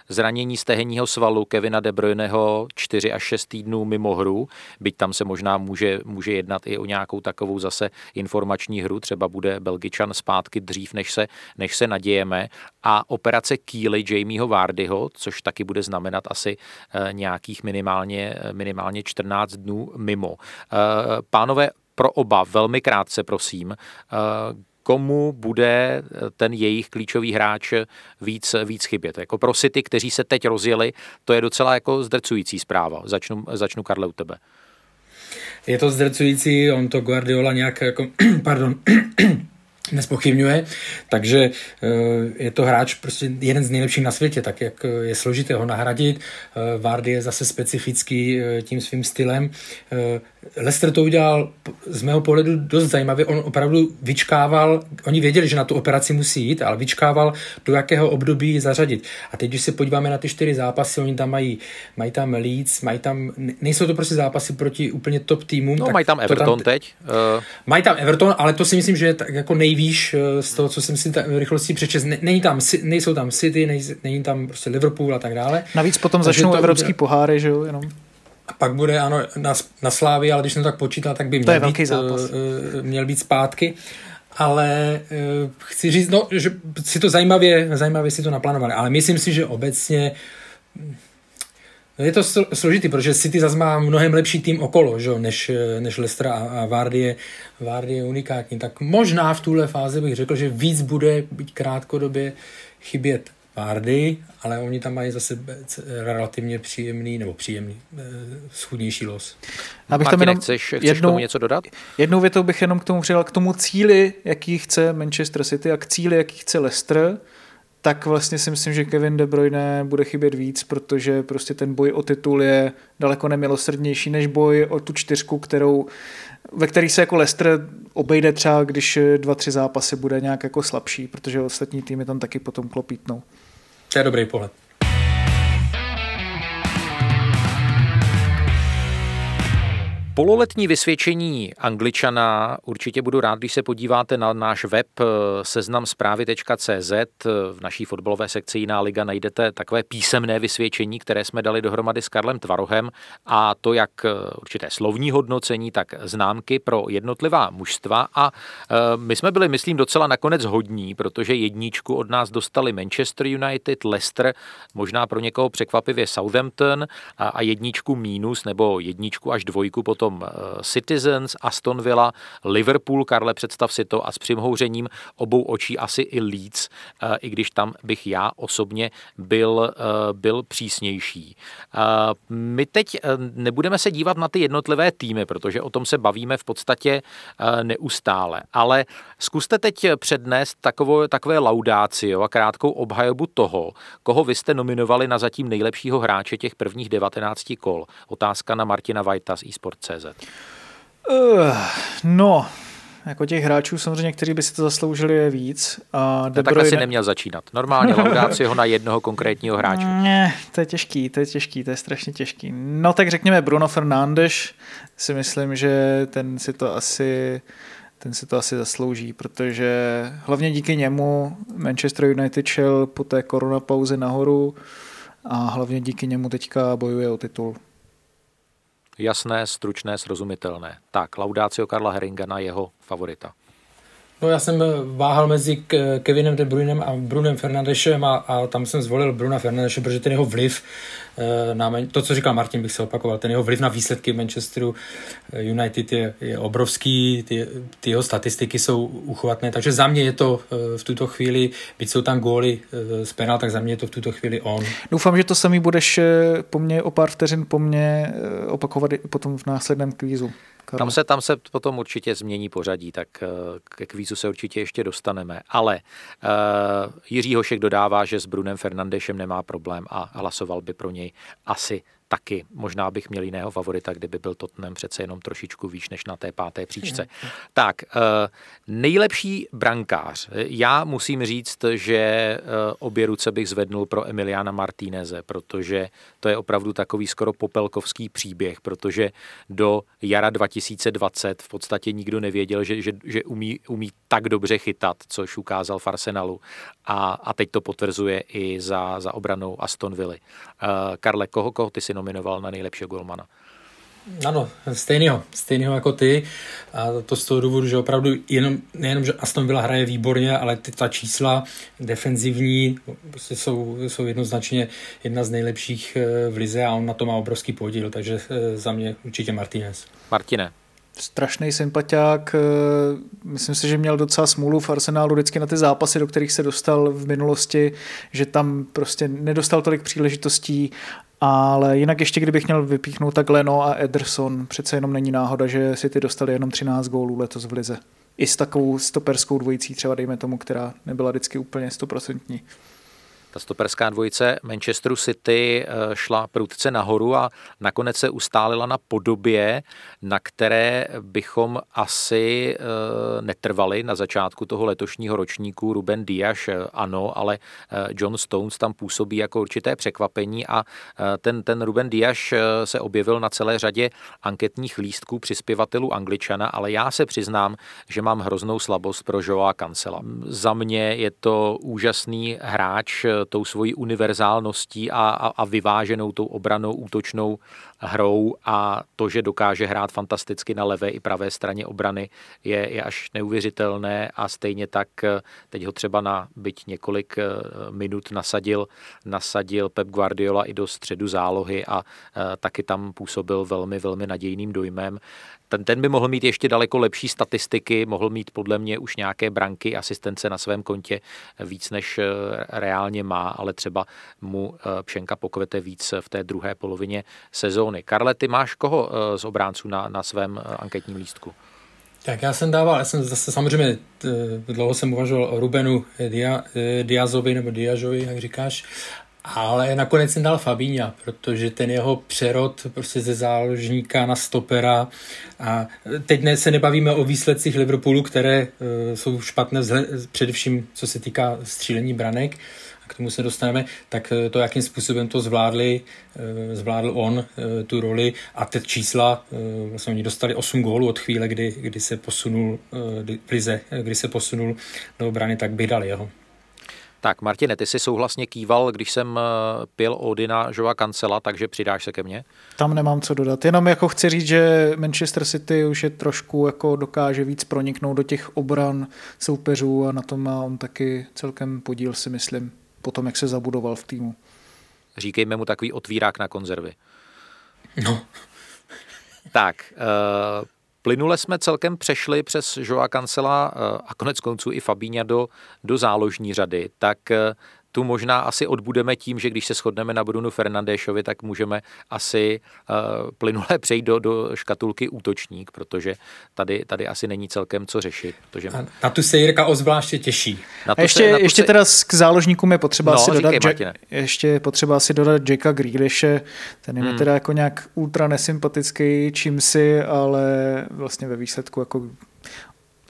Speaker 3: zranění stehenního svalu Kevina De Bruyneho 4 až 6 týdnů mimo hru, byť tam se možná může, může jednat i o nějakou takovou zase informační hru, třeba bude Belgičan zpátky dřív, než se, než se nadějeme. A operace Keely Jamieho Vardyho, což taky bude znamenat asi eh, nějakých minimálně, minimálně 14 dnů mimo. Pánové, pro oba velmi krátce, prosím, komu bude ten jejich klíčový hráč víc, víc chybět. Jako pro City, kteří se teď rozjeli, to je docela jako zdrcující zpráva. Začnu, začnu Karle u tebe.
Speaker 5: Je to zdrcující, on to Guardiola nějak jako, pardon, nespochybňuje, takže eh, je to hráč prostě jeden z nejlepších na světě, tak jak eh, je složité ho nahradit. Eh, Vardy je zase specifický tím svým stylem. Lester to udělal z mého pohledu dost zajímavě. On opravdu vyčkával, oni věděli, že na tu operaci musí jít, ale vyčkával, do jakého období zařadit. A teď, když se podíváme na ty čtyři zápasy, oni tam mají, mají tam Leeds, mají tam, nejsou to prostě zápasy proti úplně top týmům.
Speaker 3: No, tak mají tam Everton tam, teď. Uh...
Speaker 5: Mají tam Everton, ale to si myslím, že je tak jako nejvýš eh, z toho, co jsem si v rychlosti přečes. Není tam, nejsou tam City, není tam prostě Liverpool a tak dále.
Speaker 4: Navíc potom Takže začnou evropský poháry, že jo, jenom.
Speaker 5: A pak bude, ano, na, na Slávě, ale když jsem to tak počítal, tak by měl, být, zápas. Uh, měl být zpátky. Ale uh, chci říct, no, že si to zajímavě, zajímavě si to naplánovali, ale myslím si, že obecně je to složitý, protože City zase má mnohem lepší tým okolo, že, než, než Leicester a, a Vardy, je, Vardy je unikátní. Tak možná v tuhle fázi bych řekl, že víc bude být krátkodobě chybět Vardy, ale oni tam mají zase relativně příjemný nebo příjemný eh, schudnější los.
Speaker 3: Abych tam jenom chceš, chceš jednou, tomu něco dodat?
Speaker 4: Jednou větou bych jenom k tomu přidal, k tomu cíli, jaký chce Manchester City a k cíli, jaký chce Leicester, tak vlastně si myslím, že Kevin De Bruyne bude chybět víc, protože prostě ten boj o titul je daleko nemilosrdnější než boj o tu čtyřku, kterou, ve který se jako Leicester obejde třeba, když dva, tři zápasy bude nějak jako slabší, protože ostatní týmy tam taky potom klopítnou.
Speaker 5: To je dobrý pohled.
Speaker 3: Pololetní vysvědčení Angličana určitě budu rád, když se podíváte na náš web eh, seznamsprávy.cz. V naší fotbalové sekci Jiná liga najdete takové písemné vysvědčení, které jsme dali dohromady s Karlem Tvarohem a to jak eh, určité slovní hodnocení, tak známky pro jednotlivá mužstva a eh, my jsme byli, myslím, docela nakonec hodní, protože jedničku od nás dostali Manchester United, Leicester, možná pro někoho překvapivě Southampton a jedničku mínus nebo jedničku až dvojku potom potom eh, Citizens, Aston Villa, Liverpool, Karle, představ si to a s přimhouřením obou očí asi i Leeds, eh, i když tam bych já osobně byl, eh, byl přísnější. My teď nebudeme se dívat na ty jednotlivé týmy, protože o tom se bavíme v podstatě neustále, ale zkuste teď přednést takové, takové laudácio a krátkou obhajobu toho, koho vy jste nominovali na zatím nejlepšího hráče těch prvních 19 kol. Otázka na Martina Vajta z eSports CZ?
Speaker 4: Uh, no, jako těch hráčů samozřejmě, kteří by si to zasloužili je víc. A
Speaker 3: no, takhle si neměl začínat. Normálně laudáci ho na jednoho konkrétního hráče.
Speaker 4: Ne, to je těžký, to je těžký, to je strašně těžký. No tak řekněme Bruno Fernandes, si myslím, že ten si to asi ten si to asi zaslouží, protože hlavně díky němu Manchester United šel po té koronapauze nahoru a hlavně díky němu teďka bojuje o titul.
Speaker 3: Jasné, stručné, srozumitelné. Tak, Laudácio Karla Heringana, jeho favorita.
Speaker 5: No já jsem váhal mezi Kevinem De Bruynem a Brunem Fernandešem a, a tam jsem zvolil Bruna Fernandeše, protože ten jeho vliv eh, na to, co říkal Martin, bych se opakoval, ten jeho vliv na výsledky Manchesteru eh, United je, je obrovský, ty, ty jeho statistiky jsou uchovatné, takže za mě je to eh, v tuto chvíli, byť jsou tam góly z penál, tak za mě je to v tuto chvíli on.
Speaker 4: Doufám, že to samý budeš po mně o pár vteřin po mně opakovat potom v následném kvízu.
Speaker 3: Tam se, tam se potom určitě změní pořadí, tak eh, ke kvízu se určitě ještě dostaneme. Ale uh, Jiří Hošek dodává, že s Brunem Fernandešem nemá problém a hlasoval by pro něj asi taky. Možná bych měl jiného favorita, kdyby byl Tottenham přece jenom trošičku výš než na té páté příčce. Tak, uh, nejlepší brankář. Já musím říct, že uh, obě ruce bych zvednul pro Emiliana Martíneze, protože to je opravdu takový skoro popelkovský příběh, protože do jara 2020 v podstatě nikdo nevěděl, že, že, že umí, umí tak dobře chytat, což ukázal v Arsenalu. A, a teď to potvrzuje i za, za obranou Aston Villa. Karle, koho, koho ty si nominoval na nejlepšího golmana.
Speaker 5: Ano, stejného, stejného jako ty. A to z toho důvodu, že opravdu jenom, nejenom, že Aston Villa hraje výborně, ale ty, ta čísla defenzivní prostě jsou, jsou jednoznačně jedna z nejlepších eh, v lize a on na to má obrovský podíl, takže eh, za mě určitě Martinez.
Speaker 3: Martine,
Speaker 4: strašný sympatiák. Eh, myslím si, že měl docela smůlu v Arsenálu vždycky na ty zápasy, do kterých se dostal v minulosti, že tam prostě nedostal tolik příležitostí ale jinak ještě kdybych měl vypíchnout, tak Leno a Ederson přece jenom není náhoda, že si ty dostali jenom 13 gólů letos v lize. I s takovou stoperskou dvojicí třeba dejme tomu, která nebyla vždycky úplně stoprocentní.
Speaker 3: Ta stoperská dvojice Manchesteru City eh, šla prudce nahoru a nakonec se ustálila na podobě, na které bychom asi eh, netrvali na začátku toho letošního ročníku. Ruben Diaz eh, ano, ale John Stones tam působí jako určité překvapení a ten, ten Ruben Diaz se objevil na celé řadě anketních lístků přispěvatelů Angličana, ale já se přiznám, že mám hroznou slabost pro Joa Cancela. Za mě je to úžasný hráč, tou svojí univerzálností a, a, a vyváženou tou obranou útočnou hrou a to, že dokáže hrát fantasticky na levé i pravé straně obrany, je, je až neuvěřitelné a stejně tak eh, teď ho třeba na byť několik eh, minut nasadil, nasadil Pep Guardiola i do středu zálohy a eh, taky tam působil velmi, velmi nadějným dojmem. Ten, ten by mohl mít ještě daleko lepší statistiky, mohl mít podle mě už nějaké branky, asistence na svém kontě víc, než reálně má, ale třeba mu Pšenka pokvete víc v té druhé polovině sezóny sezóny. Karle, ty máš koho eh, z obránců na, na svém eh, anketním lístku?
Speaker 5: Tak já jsem dával, já jsem zase samozřejmě dlouho jsem uvažoval o Rubenu Dia, Diazovi nebo Diažovi, jak říkáš, ale nakonec jsem dal Fabíňa, protože ten jeho přerod prostě ze záložníka na stopera a teď ne, se nebavíme o výsledcích Liverpoolu, které jsou špatné vzhled, především co se týká střílení branek, k tomu se dostaneme, tak uh, to, jakým způsobem to zvládli, uh, zvládl on tu roli a teď čísla, vlastně oni dostali 8 gólů od chvíle, kdy, kdy se posunul v lize, kdy se posunul do brany, tak bych dal jeho.
Speaker 3: Tak Martine, ty si souhlasně kýval, když jsem eh, pil Odina Joa Kancela, takže přidáš se ke mně?
Speaker 4: Tam nemám co dodat. Jenom jako chci říct, že Manchester City už je trošku jako dokáže víc proniknout do těch obran soupeřů a na tom má on taky celkem podíl, si myslím, po tom, jak se zabudoval v týmu.
Speaker 3: Říkejme mu takový otvírák na konzervy.
Speaker 5: No.
Speaker 3: Tak, uh, Plynule jsme celkem přešli přes Joa Cancela eh, a konec konců i Fabíňa do, do záložní řady, tak eh, tu možná asi odbudeme tím, že když se shodneme na Brunu Fernandéšovi, tak můžeme asi uh, plynule přejít do, do škatulky útočník, protože tady, tady asi není celkem co řešit. Protože...
Speaker 5: A na tu se Jirka ozvláště těší.
Speaker 4: Na to ještě, se, na to ještě se... teda k záložníkům je potřeba
Speaker 3: no,
Speaker 4: asi dodat,
Speaker 3: Jack,
Speaker 4: ještě je potřeba asi dodat Jacka Grealishe, ten je hmm. teda jako nějak ultra nesympatický čím si, ale vlastně ve výsledku jako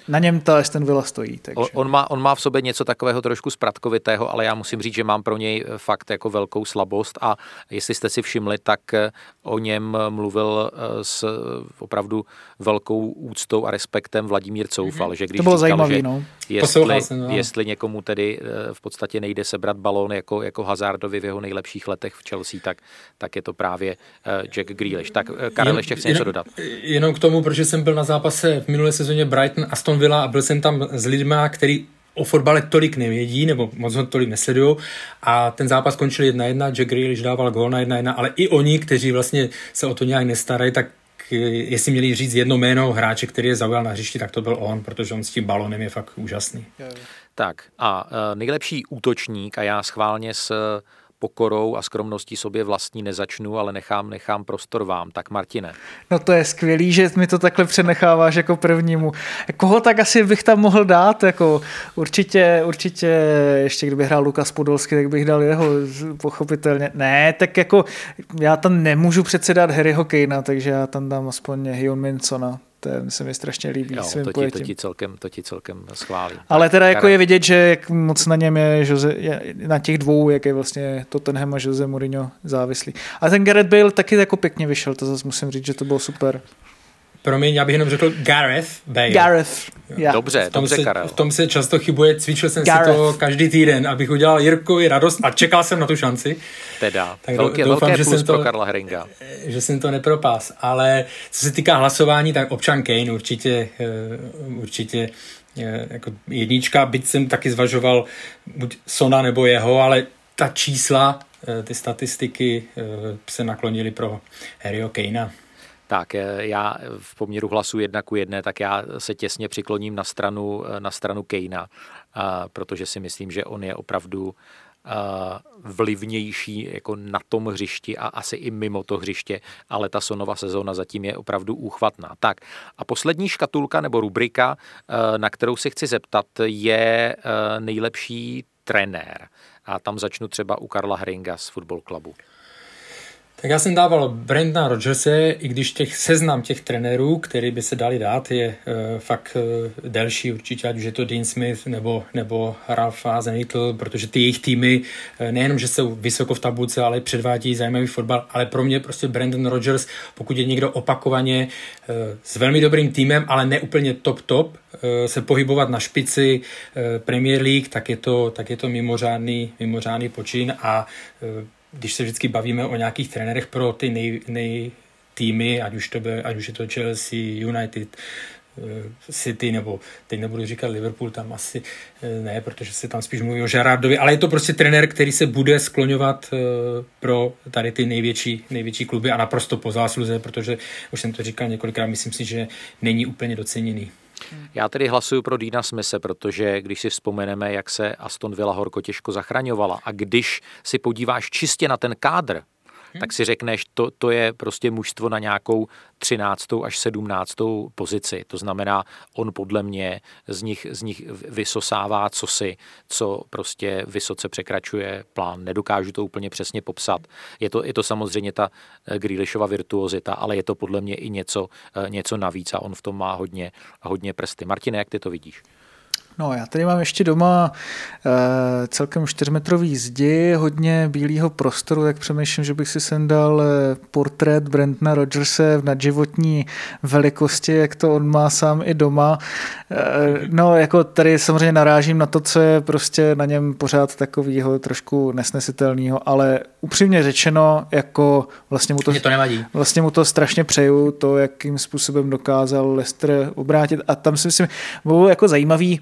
Speaker 4: na něm ta ten Villa stojí. Takže.
Speaker 3: On, on, má, on má v sobě něco takového trošku spratkovitého, ale já musím říct, že mám pro něj eh, fakt jako velkou slabost a jestli jste si všimli, tak eh, o něm mluvil eh, s opravdu velkou úctou a respektem Vladimír Coufal, mm-hmm. že když
Speaker 4: to bylo
Speaker 3: říkal,
Speaker 4: zajímavý,
Speaker 3: že
Speaker 4: no.
Speaker 3: Jestli, jsem, no. jestli někomu tedy v podstatě nejde sebrat balón jako, jako Hazardovi v jeho nejlepších letech v Chelsea, tak, tak je to právě Jack Grealish. Tak Karel Jen, ještě chce něco dodat.
Speaker 5: Jenom k tomu, protože jsem byl na zápase v minulé sezóně Brighton Aston Aston Villa a byl jsem tam s lidmi, který o fotbale tolik nevědí, nebo moc ho tolik nesledují. A ten zápas skončil 1-1, Jack Grealish dával gól na 1-1, ale i oni, kteří vlastně se o to nějak nestarají, tak jestli měli říct jedno jméno hráče, který je zaujal na hřišti, tak to byl on, protože on s tím balonem je fakt úžasný.
Speaker 3: Tak a e, nejlepší útočník, a já schválně s pokorou a skromností sobě vlastní nezačnu, ale nechám, nechám prostor vám. Tak Martine.
Speaker 4: No to je skvělý, že mi to takhle přenecháváš jako prvnímu. Koho tak asi bych tam mohl dát? Jako určitě, určitě, ještě kdyby hrál Lukas Podolsky, tak bych dal jeho, pochopitelně. Ne, tak jako já tam nemůžu předsedat Harryho Kanea, takže já tam dám aspoň Hyun Minsona to je, se mi strašně líbí jo, svým
Speaker 3: to ti, to ti, celkem, to ti celkem schválím.
Speaker 4: Ale teda jako je vidět, že jak moc na něm je, Jose, je na těch dvou, jak je vlastně Tottenham a Jose Mourinho závislý. A ten Gareth Bale taky jako pěkně vyšel, to zase musím říct, že to bylo super.
Speaker 5: Promiň, já bych jenom řekl Gareth Bale.
Speaker 4: Gareth,
Speaker 3: yeah. Dobře,
Speaker 5: v tom
Speaker 3: dobře,
Speaker 5: se,
Speaker 3: Karel.
Speaker 5: V tom se často chybuje, cvičil jsem Gareth. si to každý týden, abych udělal Jirkovi radost a čekal jsem na tu šanci.
Speaker 3: Teda, tak velké, doufám, velké že plus jsem to, pro Karla Heringa.
Speaker 5: Že jsem to nepropás, ale co se týká hlasování, tak občan Kane určitě, eh, určitě eh, jako jednička, byť jsem taky zvažoval buď Sona nebo jeho, ale ta čísla, eh, ty statistiky se naklonily pro Harryho Kanea.
Speaker 3: Tak já v poměru hlasu jedna ku jedné, tak já se těsně přikloním na stranu, na stranu Kejna, protože si myslím, že on je opravdu vlivnější jako na tom hřišti a asi i mimo to hřiště, ale ta Sonova sezóna zatím je opravdu úchvatná. Tak a poslední škatulka nebo rubrika, na kterou se chci zeptat, je nejlepší trenér. A tam začnu třeba u Karla Hringa z Football Clubu.
Speaker 5: Tak já jsem dával Brendana Rodgerse, i když těch seznam těch trenérů, který by se dali dát, je uh, fakt uh, delší určitě, ať už je to Dean Smith nebo, nebo Ralph Hasenhüttl, protože ty jejich týmy uh, nejenom, že jsou vysoko v tabulce, ale předvádí zajímavý fotbal, ale pro mě prostě Brandon Rodgers, pokud je někdo opakovaně uh, s velmi dobrým týmem, ale ne úplně top top, uh, se pohybovat na špici uh, Premier League, tak je to, tak je to mimořádný, mimořádný počin a uh, když se vždycky bavíme o nějakých trenérech pro ty nej, nej týmy, ať už, to by, ať už je to Chelsea, United, eh, City, nebo teď nebudu říkat Liverpool, tam asi eh, ne, protože se tam spíš mluví o Žarardovi, ale je to prostě trenér, který se bude skloňovat eh, pro tady ty největší, největší kluby a naprosto po zásluze, protože už jsem to říkal několikrát, myslím si, že není úplně doceněný.
Speaker 3: Já tedy hlasuju pro Dina Smise, protože když si vzpomeneme, jak se Aston Villa horko těžko zachraňovala a když si podíváš čistě na ten kádr, hmm. tak si řekneš, to, to je prostě mužstvo na nějakou 13. až 17. pozici. To znamená, on podle mě z nich, z nich vysosává cosi, co prostě vysoce překračuje plán. Nedokážu to úplně přesně popsat. Je to, je to samozřejmě ta eh, Grealishova virtuozita, ale je to podle mě i něco, eh, něco navíc a on v tom má hodně, hodně prsty. Martine, jak ty to vidíš?
Speaker 4: No, já tady mám ještě doma e, celkem čtyřmetrový zdi, hodně bílého prostoru, tak přemýšlím, že bych si sem dal eh, portrét Brentna Rogerse v nadživotní velikosti, jak to on má sám i doma. E, no, jako tady samozřejmě narážím na to, co je prostě na něm pořád takového trošku nesnesitelného, ale upřímně řečeno, jako vlastně mu to,
Speaker 5: to nevadí.
Speaker 4: vlastně mu to strašně přeju, to, jakým způsobem dokázal Lester obrátit a tam si myslím, bylo jako zajímavý,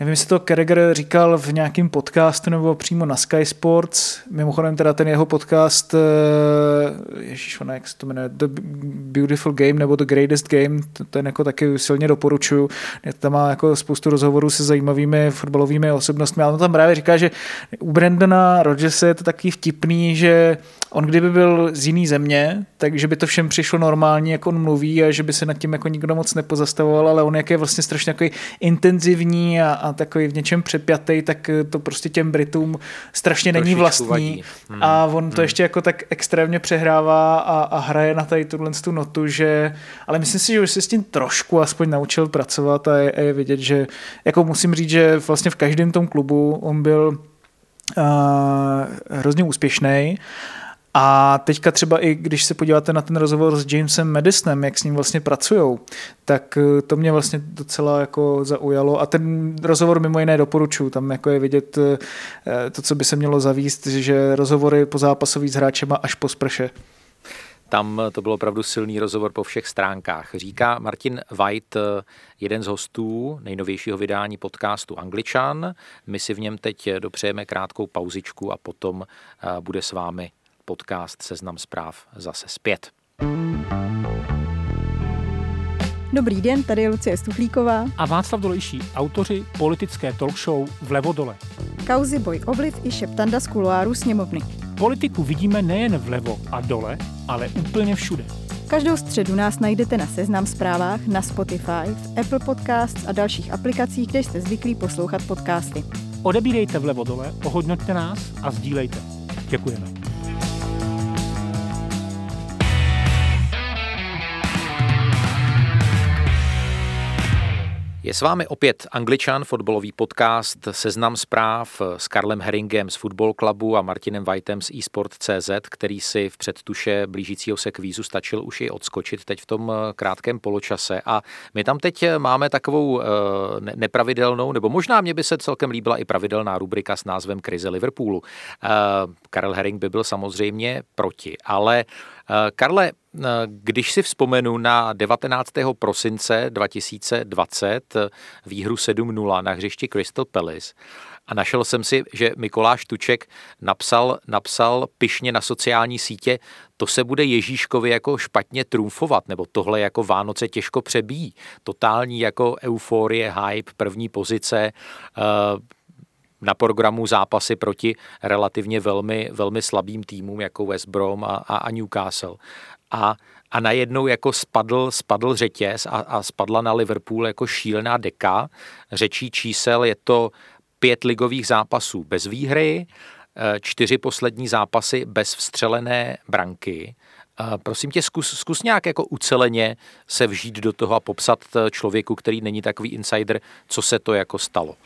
Speaker 4: nevím, jestli to Kerriger říkal v nějakém podcastu nebo přímo na Sky Sports, mimochodem teda ten jeho podcast, eh, ježiš, jak se to jmenuje, The Beautiful Game nebo The Greatest Game, ten jako taky silně doporučuju, tam má jako spoustu rozhovorů se zajímavými fotbalovými osobnostmi, ale on tam právě říká, že u Brandona Rodgersa je to taky vtipný, že on kdyby byl z jiný země, takže by to všem přišlo normálně, jak on mluví a že by se nad tím jako nikdo moc nepozastavoval, ale on jak je vlastně strašně takový intenzivní a, a takový v něčem přepjatý, tak to prostě těm Britům strašně není vlastní hmm. a on to hmm. ještě jako tak extrémně přehrává a, a hraje na tady tuhle tu notu, že, ale myslím si, že už se s tím trošku aspoň naučil pracovat a je, je vidět, že jako musím říct, že vlastně v každém tom klubu on byl uh, hrozně úspěšný a teďka třeba i když se podíváte na ten rozhovor s Jamesem Madisonem, jak s ním vlastně pracují, tak eh, to mě vlastně docela jako zaujalo. A ten rozhovor mimo jiné doporučuji. Tam jako je vidět eh, to, co by se mělo zavíst, že rozhovory po zápasový s hráčema až po sprše.
Speaker 3: Tam to byl opravdu silný rozhovor po všech stránkách. Říká Martin White, eh, jeden z hostů nejnovějšího vydání podcastu Angličan. My si v něm teď dopřejeme krátkou pauzičku a potom bude s vámi podcast Seznam zpráv zase zpět.
Speaker 6: Dobrý den, tady je Lucie Stuchlíková
Speaker 7: a Václav Dolejší, autoři politické talk show Vlevo dole.
Speaker 6: Kauzy Boj ovliv i šeptanda z kuloáru sněmovny.
Speaker 7: Politiku vidíme nejen vlevo a dole, ale úplně všude.
Speaker 6: Každou středu nás najdete na Seznam zprávách, na Spotify, v Apple Podcasts a dalších aplikacích, kde jste zvyklí poslouchat podcasty.
Speaker 7: Odebírejte vlevo dole, ohodnoťte nás a sdílejte. Děkujeme.
Speaker 3: Je s vámi opět Angličan, fotbalový podcast Seznam zpráv s Karlem Herringem z Football Clubu a Martinem Whiteem z eSport.cz, který si v předtuše blížícího se kvízu stačil už i odskočit teď v tom eh, krátkém poločase. A my tam teď eh, máme takovou eh, nepravidelnou, nebo možná mě by se celkem líbila i pravidelná rubrika s názvem Krize Liverpoolu. Karel Herring by byl samozřejmě proti, ale Karle, když si vzpomenu na 19. prosince 2020 výhru 7-0 na hřišti Crystal Palace a našel jsem si, že Mikoláš Tuček napsal, napsal pišně na sociální sítě, to se bude Ježíškovi jako špatně trumfovat, nebo tohle jako Vánoce těžko přebíjí. Totální jako euforie, hype, první pozice, uh, na programu zápasy proti relativně velmi, velmi slabým týmům jako West Brom a, a, a Newcastle. A, a najednou jako spadl, spadl řetěz a, a spadla na Liverpool jako šílená deka. Řečí čísel je to pět ligových zápasů bez výhry, eh, čtyři poslední zápasy bez vstřelené branky. Eh, prosím tě, zkus, zkus nějak jako uceleně se vžít do toho a popsat eh, člověku, který není takový insider, co se to jako stalo.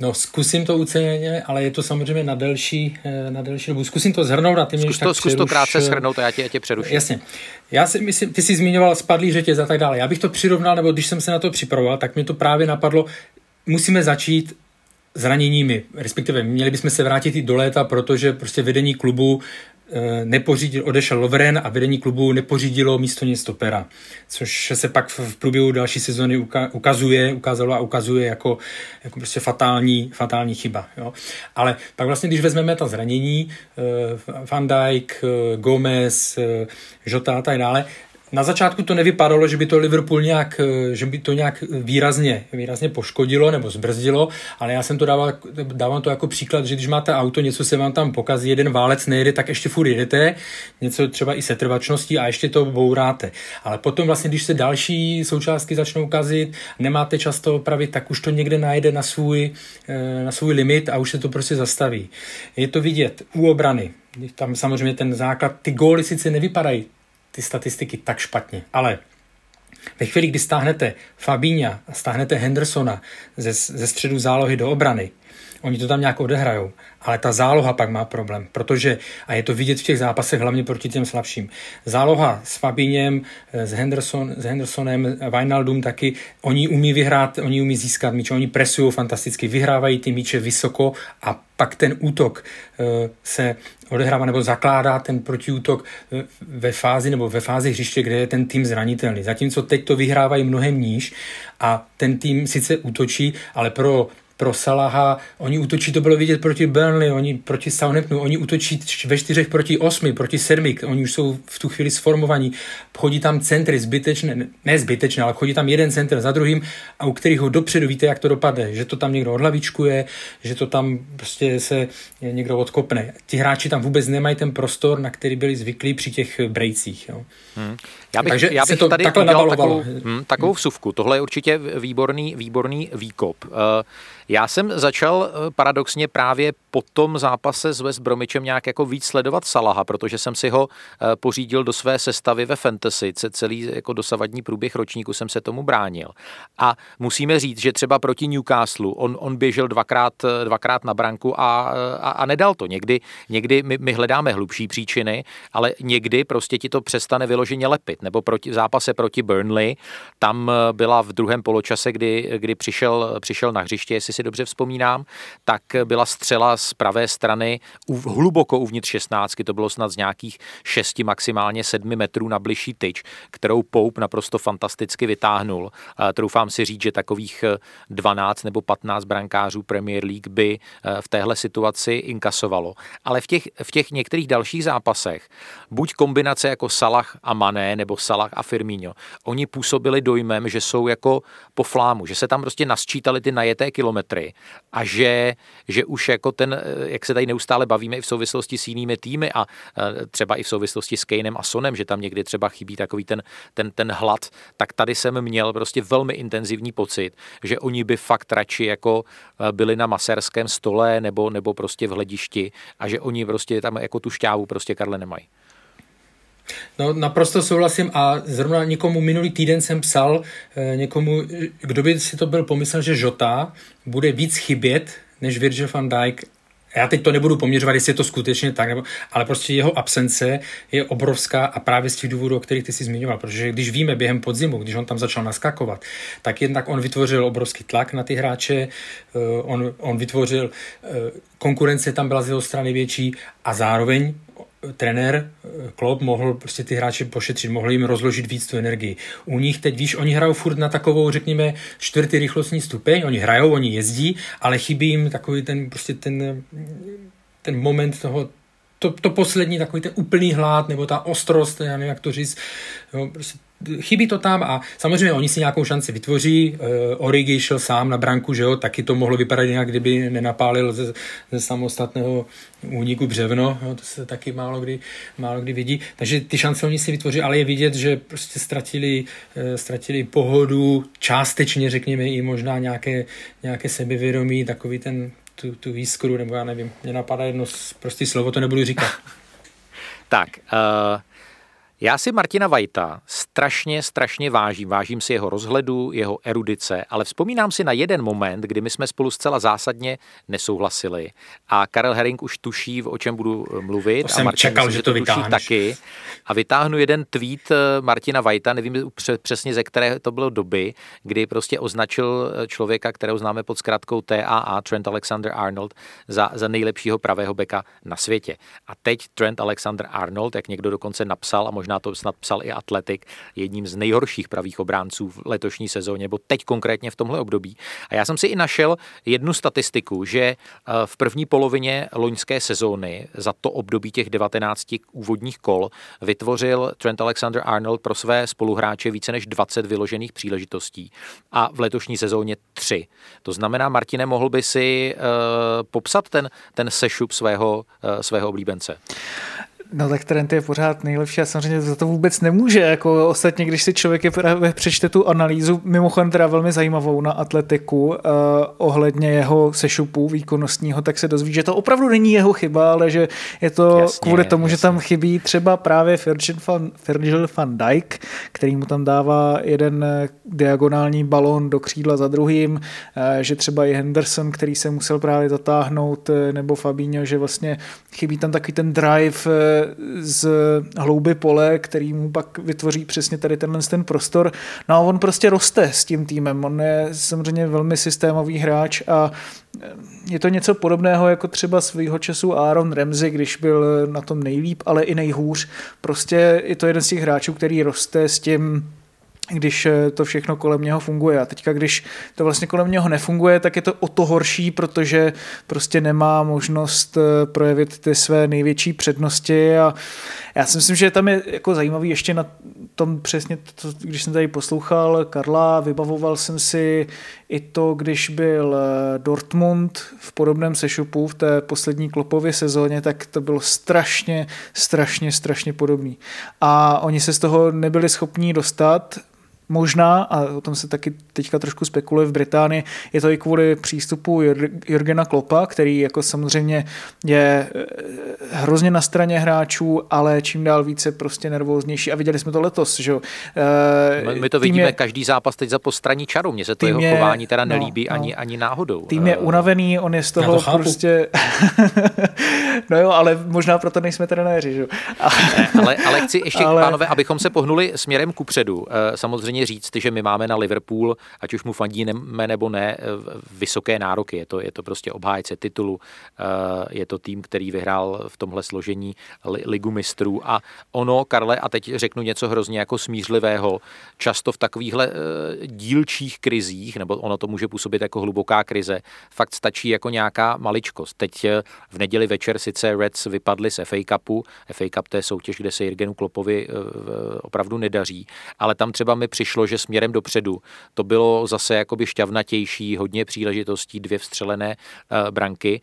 Speaker 5: No, zkusím to uceněně, ale je to samozřejmě na delší, eh, na delší dobu. Zkusím to zhrnout a ty
Speaker 3: mě
Speaker 5: zkus
Speaker 3: to, zkus to krátce shrnout a já tě, já tě přeruším.
Speaker 5: Jasně. Já si myslím, ty jsi zmiňoval spadlý řetěz a tak dále. Já bych to přirovnal, nebo když jsem se na to připravoval, tak mi to právě napadlo, musíme začít zraněními, respektive měli bychom se vrátit i do léta, protože prostě vedení klubu nepořídil, odešel Lovren a vedení klubu nepořídilo místo něj stopera, což se pak v průběhu další sezóny ukazuje, ukázalo a ukazuje jako, jako prostě fatální, fatální chyba. Jo. Ale pak vlastně, když vezmeme ta zranění, eh, Van Dijk, eh, Gomez, Jota a tak dále, na začátku to nevypadalo, že by to Liverpool nějak, eh, že by to nějak výrazně, výrazně poškodilo nebo zbrzdilo, ale já jsem to dával, dávám to jako příklad, že když máte auto, něco se vám tam pokazí, jeden válec nejde, tak ještě furt jedete, něco třeba i setrvačností a ještě to bouráte. Ale potom vlastně, když se další součástky začnou kazit, nemáte čas to opravit, tak už to někde najde na svůj, eh, na svůj limit a už se to prostě zastaví. Je to vidět u obrany. Tam samozřejmě ten základ, ty góly sice nevypadají ty statistiky tak špatně. Ale ve chvíli, kdy stáhnete Fabíňa stáhnete Hendersona ze, ze středu zálohy do obrany, oni to tam nějak odehrajou, ale ta záloha pak má problém, protože, a je to vidět v těch zápasech, hlavně proti těm slabším, záloha s Fabíněm, s, Henderson, s Hendersonem, Wijnaldum taky, oni umí vyhrát, oni umí získat míče, oni presují fantasticky, vyhrávají ty míče vysoko a pak ten útok uh, se odehrává nebo zakládá ten protiútok eh, ve fázi nebo ve fázi hřiště, kde je ten tým zranitelný. Zatímco teď to vyhrávají mnohem níž a ten tým sice útočí, ale pro pro Salaha, oni útočí, to bylo vidět proti Burnley, oni proti Southamptonu, oni útočí ve čtyřech proti osmi, proti sedmi, oni už jsou v tu chvíli sformovaní, chodí tam centry zbytečné, ne zbytečné, ale chodí tam jeden center za druhým a u kterých ho dopředu víte, jak to dopadne, že to tam někdo odhlavičkuje, že to tam prostě se někdo odkopne. Ti hráči tam vůbec nemají ten prostor, na který byli zvyklí při těch brejcích. Jo.
Speaker 3: Hmm. Já bych, Takže já bych to tady udělal takovou, hm, takovou vsuvku. Tohle je určitě výborný, výborný výkop. Uh, já jsem začal eh, paradoxně právě po tom zápase s West Bromichem nějak jako víc sledovat Salaha, protože jsem si ho eh, pořídil do své sestavy ve Fantasy. Celý jako dosavadní průběh ročníku jsem se tomu bránil. A musíme říct, že třeba proti Newcastle on, on běžel dvakrát, eh, dvakrát na branku a, a, a nedal to. Někdy, někdy my, my hledáme hlubší příčiny, ale někdy prostě ti to přestane vyloženě lepit. Nebo proti, v zápase proti Burnley, tam byla v druhém poločase, kdy, kdy přišel, přišel na hřiště, jestli si dobře vzpomínám, tak byla střela z pravé strany hluboko uvnitř 16, to bylo snad z nějakých 6, maximálně 7 metrů na bližší tyč, kterou Pope naprosto fantasticky vytáhnul. Troufám si říct, že takových 12 nebo 15 brankářů Premier League by eh, v téhle situaci inkasovalo. Ale v těch, v těch některých dalších zápasech, buď kombinace jako Salah a Mané, nebo Salah a Firmino, oni působili dojmem, že jsou jako po flámu, že se tam prostě nasčítali ty najeté kilometry kilometry a že, že už jako ten, eh, jak se tady neustále bavíme i v souvislosti s jinými týmy a eh, třeba i v souvislosti s Kanem a Sonem, že tam někdy třeba chybí takový ten, ten, ten hlad, tak tady jsem měl prostě velmi intenzivní pocit, že oni by fakt radši jako eh, byli na maserském stole nebo, nebo prostě v hledišti a že oni prostě tam jako tu šťávu prostě Karle nemají.
Speaker 5: No naprosto souhlasím a zrovna někomu minulý týden jsem psal, eh, někomu, kdo by si to byl pomyslel, že Žota bude víc chybět než Virgil van Dijk. Já teď to nebudu poměřovat, jestli je to skutečně tak, nebo, ale prostě jeho absence je obrovská a právě z těch důvodů, o kterých ty jsi zmiňoval, protože když víme během podzimu, když on tam začal naskakovat, tak jednak on vytvořil obrovský tlak na ty hráče, eh, on, on vytvořil, eh, konkurence tam byla z jeho strany větší a zároveň trenér eh, Klopp mohl prostě ty hráče pošetřit, mohl jim rozložit víc tu energii. U nich teď, víš, oni hrajou furt na takovou, řekněme, čtvrtý rychlostní stupeň, oni hrajou, oni jezdí, ale chybí jim takový ten, prostě ten, ten moment toho, to, to poslední, takový ten úplný hlad, nebo ta ostrost, já nevím, jak to říct, jo, prostě chybí to tam a samozřejmě oni si nějakou šanci vytvoří. Uh, Origi šel sám na branku, že jo, taky to mohlo vypadat jinak, kdyby nenapálil ze, ze samostatného úniku břevno, jo, to se taky málo kdy, málo kdy vidí. Takže ty šance oni si vytvoří, ale je vidět, že prostě ztratili, uh, ztratili pohodu, částečně řekněme i možná nějaké, nějaké sebevědomí, takový ten tu, tu výskru, nebo já nevím, mě napadá jedno prostý slovo, to nebudu říkat.
Speaker 3: tak, uh, já si Martina Vajta strašně, strašně vážím. Vážím si jeho rozhledu, jeho erudice, ale vzpomínám si na jeden moment, kdy my jsme spolu zcela zásadně nesouhlasili a Karel Herring už tuší, o čem budu eh, mluvit.
Speaker 5: To a Martin čekal, myslím, že to, to tuší
Speaker 3: taky. A vytáhnu jeden tweet eh, Martina Vajta, nevím přesně ze které to bylo doby, kdy prostě označil eh, člověka, kterého známe pod zkratkou TAA, Trent Alexander Arnold, za, za nejlepšího pravého beka na světě. A teď Trent Alexander Arnold, jak někdo dokonce napsal a možná možná to snad psal i Atletik, jedním z nejhorších pravých obránců v letošní sezóně, nebo teď konkrétně v tomhle období. A já jsem si i našel jednu statistiku, že eh, v první polovině loňské sezóny za to období těch 19 úvodních kol vytvořil Trent Alexander Arnold pro své spoluhráče více než 20 vyložených příležitostí a v letošní sezóně 3. To znamená, Martine, mohl by si uh, popsat ten, ten sešup svého, uh, svého oblíbence?
Speaker 4: No tak Trent je pořád nejlepší a samozřejmě za to vůbec nemůže. Jako ostatně, když si člověk je právě přečte tu analýzu, mimochodem teda velmi zajímavou na atletiku uh, ohledně jeho sešupu výkonnostního, tak se dozví, že to opravdu není jeho chyba, ale že je to jasně, kvůli tomu, jasně. že tam chybí třeba právě Virgil van, Virgil van Dijk, který mu tam dává jeden eh, diagonální balón do křídla za druhým, uh, že třeba i Henderson, který se musel právě dotáhnout, nebo Fabinho, že vlastně chybí tam takový ten drive z hlouby pole, který mu pak vytvoří přesně tady tenhle ten prostor. No a on prostě roste s tím týmem. On je samozřejmě velmi systémový hráč a je to něco podobného jako třeba svýho času Aaron Ramsey, když byl na tom nejlíp, ale i nejhůř. Prostě je to jeden z těch hráčů, který roste s tím když eh, to všechno kolem něho funguje. A teďka, když to vlastně kolem něho nefunguje, tak je to o to horší, protože prostě nemá možnost eh, projevit ty své největší přednosti a já si myslím, že tam je jako zajímavý ještě na tom přesně, to, když jsem tady poslouchal Karla, vybavoval jsem si i to, když byl eh, Dortmund v podobném sešupu v té poslední klopově sezóně, tak to bylo strašně, strašně, strašně podobný. A oni se z toho nebyli schopní dostat, možná, a o tom se taky teďka trošku spekuluje v Británii, je to i kvůli přístupu Jurgena Klopa, který jako samozřejmě je eh, hrozně na straně hráčů, ale čím dál více prostě nervóznější. A viděli jsme to letos, že
Speaker 3: My to vidíme je, každý zápas teď za postraní čaru, mně se to jeho je, chování teda no, nelíbí no, ani, ani náhodou.
Speaker 4: Tým je eh, unavený, on je z toho to prostě... no jo, ale možná proto nejsme trenéři, že
Speaker 3: ale, ale chci ještě, ale... pánové, abychom se pohnuli směrem ku předu. Eh, samozřejmě samozřejmě říct, že my máme na Liverpool, ať už mu fandíme nebo ne, vysoké nároky. Je to, je to prostě obhájce titulu, eh, je to tým, který vyhrál v tomhle složení ligu mistrů a ono, Karle, a teď řeknu něco hrozně jako smířlivého, často v takovýchhle eh, dílčích krizích, nebo ono to může působit jako hluboká krize, fakt stačí jako nějaká maličkost. Teď eh, v neděli večer sice Reds vypadli z FA Cupu, FA Cup to je soutěž, kde se Jirgenu Klopovi opravdu nedaří, ale tam třeba mi přišlo přišlo, že směrem dopředu to bylo zase jakoby šťavnatější, hodně příležitostí, dvě vstřelené uh, branky.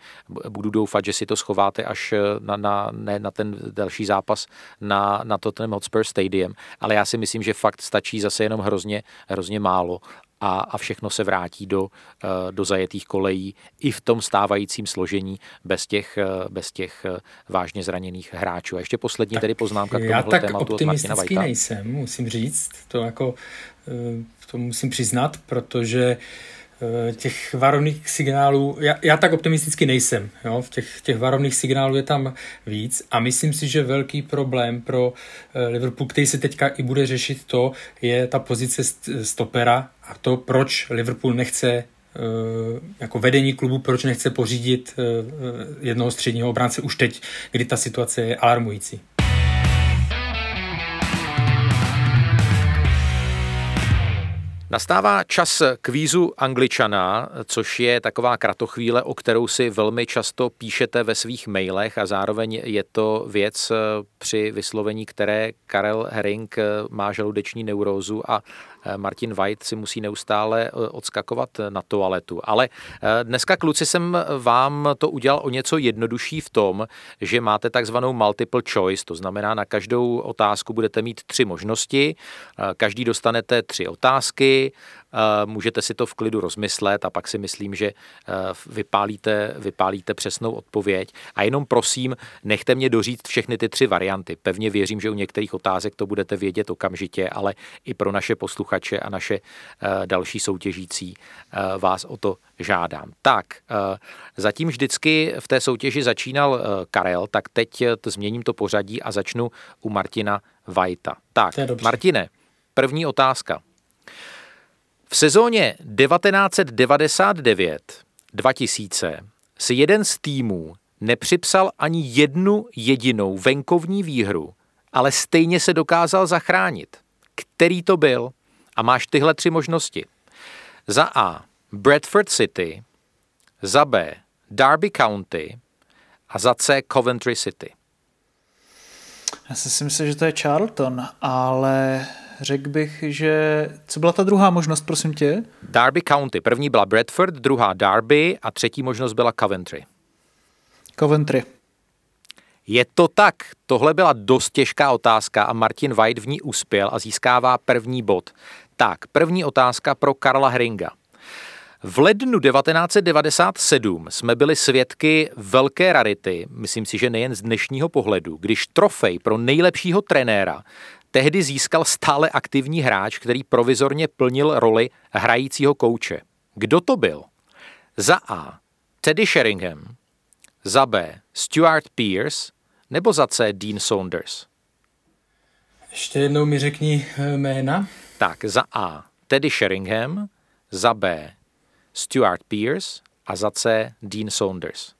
Speaker 3: Budu doufat, že si to schováte až eh, na, na, ne, na ten další zápas na, na Tottenham Hotspur Stadium, ale já si myslím, že fakt stačí zase jenom hrozně, hrozně málo a, a všechno se vrátí do, eh, do zajetých kolejí i v tom stávajícím složení bez těch, bez těch vážně zraněných hráčů. A ještě poslední tak tedy poznámka k
Speaker 5: tomuhle já tak tématu optimistický nejsem, musím říct. To jako Eh, to musím přiznat, protože eh, těch varovných signálů, já, já tak optimisticky nejsem, jo? v těch, těch varovných signálů je tam víc a myslím si, že velký problém pro eh, Liverpool, který se teďka i bude řešit to, je ta pozice stopera a to, proč Liverpool nechce jako vedení klubu, proč nechce pořídit jednoho středního obránce už teď, kdy ta situace je alarmující.
Speaker 3: Nastává čas kvízu Angličana, což je taková kratochvíle, o kterou si velmi často píšete ve svých mailech a zároveň je to věc, při vyslovení které Karel Herring má žaludeční neurózu a Eh, Martin White si musí neustále eh, odskakovat na toaletu. Ale eh, dneska, kluci, jsem vám to udělal o něco jednodušší v tom, že máte takzvanou multiple choice, to znamená, na každou otázku budete mít tři možnosti, každý dostanete tři otázky, můžete si to v klidu rozmyslet a pak si myslím, že vypálíte, vypálíte přesnou odpověď. A jenom prosím, nechte mě doříct všechny ty tři varianty. Pevně věřím, že u některých otázek to budete vědět okamžitě, ale i pro naše posluchače a naše další soutěžící vás o to žádám. Tak, zatím vždycky v té soutěži začínal Karel, tak teď změním to pořadí a začnu u Martina Vajta. Tak, Martine, první otázka. V sezóně 1999-2000 si jeden z týmů nepřipsal ani jednu jedinou venkovní výhru ale stejně se dokázal zachránit. Který to byl? A máš tyhle tři možnosti. Za A. Bradford City, za B. Derby County a za C. Coventry City.
Speaker 4: Já si myslím, že to je Charlton, ale řekl bych, že... Co byla ta druhá možnost, prosím tě?
Speaker 3: Derby County. První byla Bradford, druhá Derby a třetí možnost byla Coventry.
Speaker 4: Coventry.
Speaker 3: Je to tak. Tohle byla dost těžká otázka a Martin White v ní uspěl a získává první bod. Tak, první otázka pro Karla Heringa. V lednu 1997 jsme byli svědky velké rarity, myslím si, že nejen z dnešního pohledu, když trofej pro nejlepšího trenéra tehdy získal stále aktivní hráč, který provizorně plnil roli hrajícího kouče. Kdo to byl? Za A. Teddy Sheringham, za B. Stuart Pierce nebo za C. Dean Saunders?
Speaker 5: Ještě jednou mi řekni eh, jména.
Speaker 3: Tak, za A. Teddy Sheringham, za B. Stuart Pierce a za C. Dean Saunders.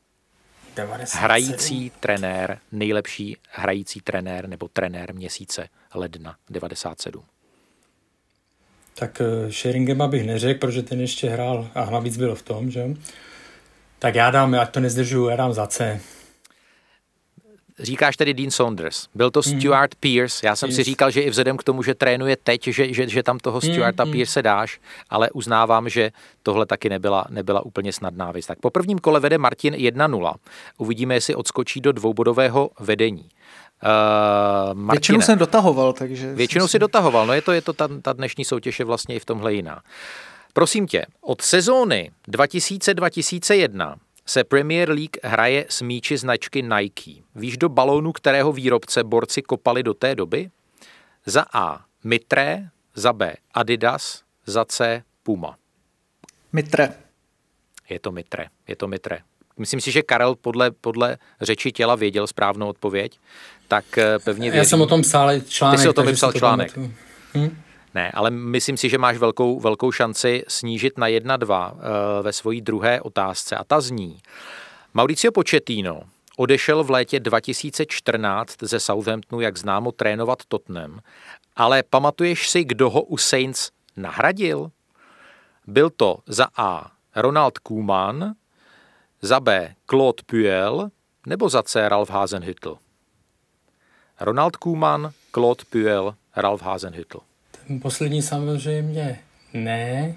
Speaker 5: 97.
Speaker 3: Hrající trenér, nejlepší hrající trenér nebo trenér měsíce ledna 97.
Speaker 5: Tak eh, Sheringema bych neřekl, protože ten ještě hrál a navíc byl v tom, že? Tak já dám, ať to nezdržu, já dám za C.
Speaker 3: Říkáš tedy Dean Saunders. Byl to Stuart mm. Pierce. Já jsem si
Speaker 5: Pierce.
Speaker 3: říkal, že i vzhledem k tomu, že trénuje teď, že, že, že tam toho Stuarta mm. Pierce dáš, ale uznávám, že tohle taky nebyla, nebyla úplně snadná věc. Tak po prvním kole vede Martin 1-0. Uvidíme, jestli odskočí do dvoubodového vedení. Uh, Martine,
Speaker 4: Většinou jsem dotahoval, takže...
Speaker 3: Většinou si dotahoval, no je to, je to ta, ta dnešní soutěž je vlastně i v tomhle jiná. Prosím tě, od sezóny 2000-2001 se Premier League hraje s míči značky Nike. Víš do balónu, kterého výrobce borci kopali do té doby? Za A. Mitre, za B. Adidas, za C. Puma.
Speaker 4: Mitre.
Speaker 3: Je to Mitre, je to Mitre. Myslím si, že Karel podle, podle řeči těla věděl správnou odpověď, tak eh, pevně věřím.
Speaker 5: Já jsem o tom psal článek.
Speaker 3: Ty jsi o tom vypsal článek.
Speaker 5: Hm?
Speaker 3: Ne, ale myslím si, že máš velkou, velkou šanci snížit na 1-2 uh, ve svojí druhé otázce a ta zní. Mauricio Pochettino odešel v létě 2014 ze Southamptonu, jak známo, trénovat Tottenham, ale pamatuješ si, kdo ho u Saints nahradil? Byl to za A. Ronald Koeman, za B. Claude Puel nebo za C. Ralf Hasenhüttl? Ronald Koeman, Claude Puel, Ralf Hasenhüttl.
Speaker 5: Poslední samozřejmě ne.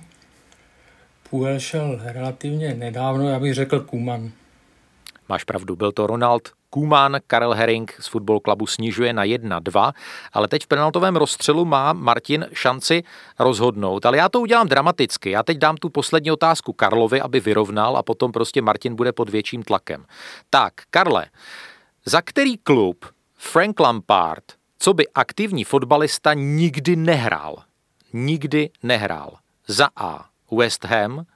Speaker 5: Půl šel relativně nedávno, já bych řekl Kuman.
Speaker 3: Máš pravdu, byl to Ronald Kuman, Karel Herring z Football Clubu snižuje na 1-2, ale teď v penaltovém rozstřelu má Martin šanci rozhodnout, ale já to udělám dramaticky. Já teď dám tu poslední otázku Karlovi, aby vyrovnal a potom prostě Martin bude pod větším tlakem. Tak, Karle, za který klub Frank Lampard, co by aktivní fotbalista, nikdy nehrál? Nikdy nehrál. Za A. West Ham,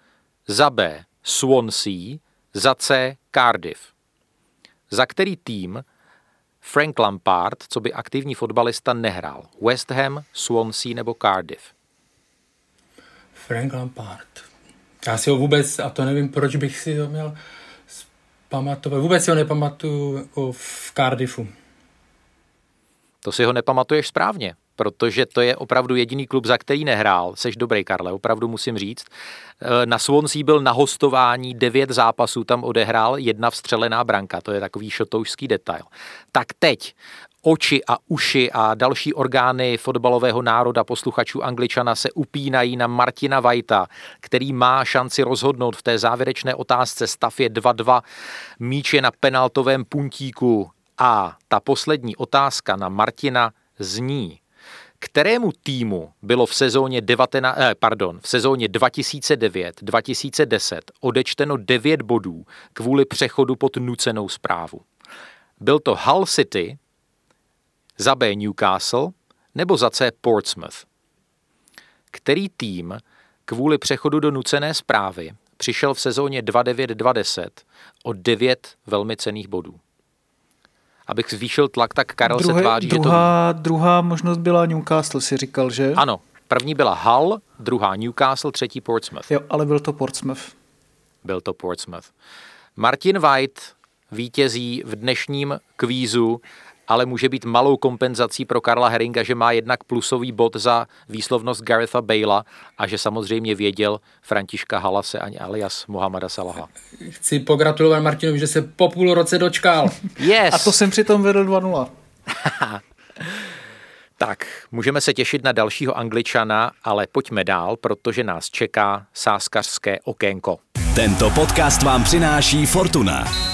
Speaker 3: za B. Swansea, za C. Cardiff. Za který tým Frank Lampard, co by aktivní fotbalista, nehrál? West Ham, Swansea nebo Cardiff?
Speaker 5: Frank Lampard. Já si ho vůbec, a to nevím, proč bych si ho měl pamatovat. Vůbec si ho nepamatuju jako v Cardiffu.
Speaker 3: To si ho nepamatuješ správně, protože to je opravdu jediný klub, za který nehrál. Seš dobrý, Karle, opravdu musím říct. E, Na Swansea byl na hostování, devět zápasů tam odehrál, jedna vstřelená branka, to je takový šotoušský detail. Tak teď oči a uši a další orgány fotbalového národa posluchačů Angličana se upínají na Martina Vajta, který má šanci rozhodnout v té závěrečné otázce. Stav je 2-2, míč je na penaltovém puntíku a ta poslední otázka na Martina zní, kterému týmu bylo v sezóně, 19, eh, pardon, v sezóně 2009-2010 odečteno 9 bodů kvůli přechodu pod nucenou zprávu. Byl to Hull City, za B Newcastle nebo za C Portsmouth. Který tým kvůli přechodu do nucené zprávy přišel v sezóně 29-20 o 9 velmi cených bodů? Abych zvýšil tlak, tak Karel
Speaker 4: Druhé,
Speaker 3: se tváří,
Speaker 4: druhá, druhá možnost byla Newcastle, si říkal, že?
Speaker 3: že to... Ano, první byla Hull, druhá Newcastle, třetí Portsmouth.
Speaker 4: Jo, ale byl to Portsmouth.
Speaker 3: Byl to Portsmouth. Martin White vítězí v dnešním kvízu ale může být malou kompenzací pro Karla Heringa, že má jednak plusový bod za výslovnost Garetha Bale'a a že samozřejmě věděl Františka Halase ani alias Mohameda Salaha.
Speaker 5: Chci pogratulovat Martinovi, že se po půl roce dočkal.
Speaker 3: Yes!
Speaker 4: A to jsem přitom vedl 2-0.
Speaker 3: Tak, můžeme se těšit na dalšího angličana, ale pojďme dál, protože nás čeká sáskařské okénko.
Speaker 1: Tento podcast vám přináší Fortuna.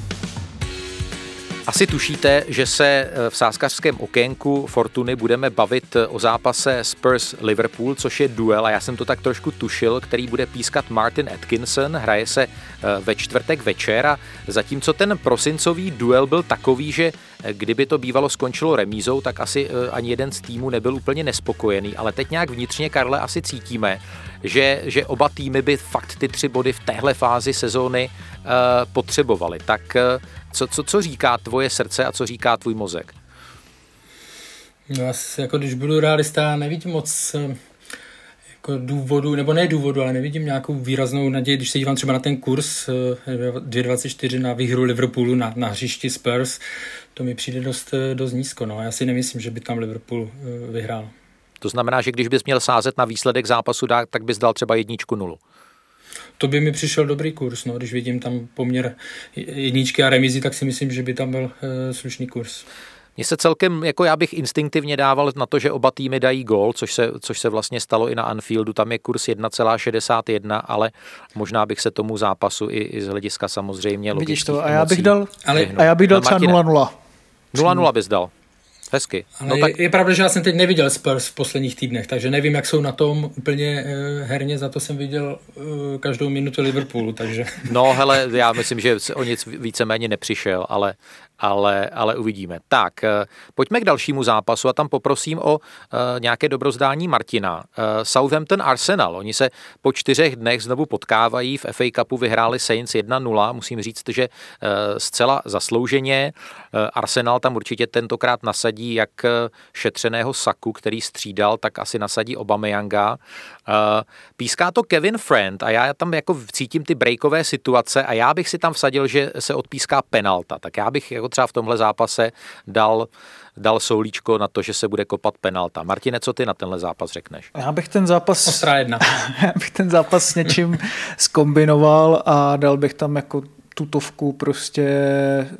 Speaker 3: Asi tušíte, že se eh, v sáskařském okénku Fortuny budeme bavit eh, o zápase Spurs-Liverpool, což je duel, a já jsem to tak trošku tušil, který bude pískat Martin Atkinson, hraje se eh, ve čtvrtek večer a zatímco ten prosincový duel byl takový, že kdyby to bývalo skončilo remízou, tak asi ani jeden z týmů nebyl úplně nespokojený, ale teď nějak vnitřně, Karle, asi cítíme, že, že oba týmy by fakt ty tři body v téhle fázi sezóny potřebovali. Tak co, co, co říká tvoje srdce a co říká tvůj mozek?
Speaker 5: No asi jako když budu realista, nevidím moc eh, jako důvodu, nebo ne důvodu, ale nevidím nějakou výraznou naději, když se dívám třeba na ten kurz 2.24 na výhru Liverpoolu na, na hřišti Spurs, to mi přijde dost, dost nízko. No. Já si nemyslím, že by tam Liverpool vyhrál.
Speaker 3: To znamená, že když bys měl sázet na výsledek zápasu, tak bys dal třeba jedničku nulu.
Speaker 5: To by mi přišel dobrý kurz, no. když vidím tam poměr jedničky a remizy, tak si myslím, že by tam byl e, slušný kurz.
Speaker 3: Mně se celkem, jako já bych instinktivně dával na to, že oba týmy dají gól, což se, což se vlastně stalo i na Anfieldu, tam je kurz 1,61, ale možná bych se tomu zápasu i, i z hlediska samozřejmě
Speaker 4: Vidíš to, a já bych dal, ale, a já bych dal třeba 0-0.
Speaker 3: 0-0 bys dal. Hezky.
Speaker 5: No, tak... je, je pravda, že já jsem teď neviděl Spurs v posledních týdnech, takže nevím, jak jsou na tom úplně uh, herně, za to jsem viděl uh, každou minutu Liverpoolu, takže...
Speaker 3: No hele, já myslím, že o nic víceméně nepřišel, ale ale, ale uvidíme. Tak, eh, pojďme k dalšímu zápasu a tam poprosím o uh, nějaké dobrozdání Martina. Uh, Southampton Arsenal, oni se po čtyřech dnech znovu potkávají, v FA Cupu vyhráli Saints 1-0, musím říct, že uh, zcela zaslouženě. Uh, Arsenal tam určitě tentokrát nasadí jak šetřeného Saku, který střídal, tak asi nasadí Obameyanga. Uh, píská to Kevin Friend a já tam jako cítím ty breakové situace a já bych si tam vsadil, že se odpíská penalta. Tak já bych jako třeba v tomhle zápase dal, dal soulíčko na to, že se bude kopat penalta. Martine, co ty na tenhle zápas řekneš?
Speaker 4: Já bych ten zápas...
Speaker 5: Ostrá jedna.
Speaker 4: já bych ten zápas s něčím skombinoval a dal bych tam jako tutovku prostě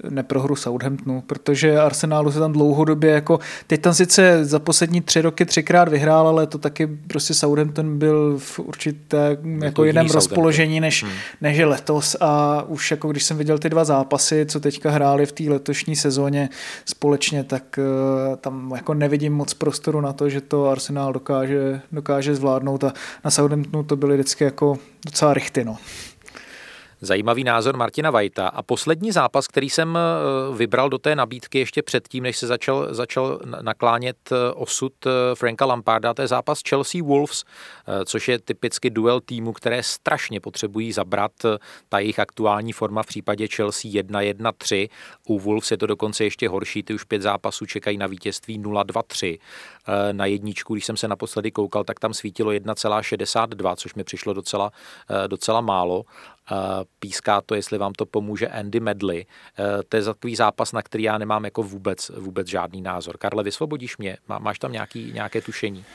Speaker 4: neprohru Southamptonu, protože Arsenálu se tam dlouhodobě jako, teď tam sice za poslední tři roky třikrát vyhrál, ale to taky prostě Southampton byl v určité jako jiném rozpoložení než, hmm. než je letos a už jako když jsem viděl ty dva zápasy, co teďka hráli v té letošní sezóně společně, tak uh, tam jako nevidím moc prostoru na to, že to Arsenal dokáže, dokáže zvládnout a na Southamptonu to byly vždycky jako docela rychty, no.
Speaker 3: Zajímavý názor Martina Vajta. A poslední zápas, který jsem eh, vybral do té nabídky ještě předtím, než se začal, začal naklánět eh, osud eh, Franka Lamparda, to je zápas Chelsea Wolves, což je typicky duel týmu, které strašně potřebují zabrat ta jejich aktuální forma v případě Chelsea 1-1-3. U Wolves je to dokonce ještě horší, ty už pět zápasů čekají na vítězství 0-2-3. Na jedničku, když jsem se naposledy koukal, tak tam svítilo 1,62, což mi přišlo docela, docela málo. Píská to, jestli vám to pomůže Andy Medley. To je takový zápas, na který já nemám jako vůbec, vůbec žádný názor. Karle, vysvobodíš mě? Máš tam nějaký, nějaké tušení?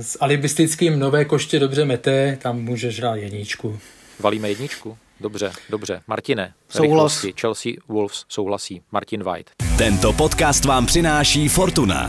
Speaker 5: S alibistickým nové koště dobře mete, tam můžeš dát jedničku.
Speaker 3: Valíme jedničku? Dobře, dobře. Martine,
Speaker 4: Souhlas.
Speaker 3: Chelsea Wolves souhlasí. Martin White.
Speaker 1: Tento podcast vám přináší Fortuna.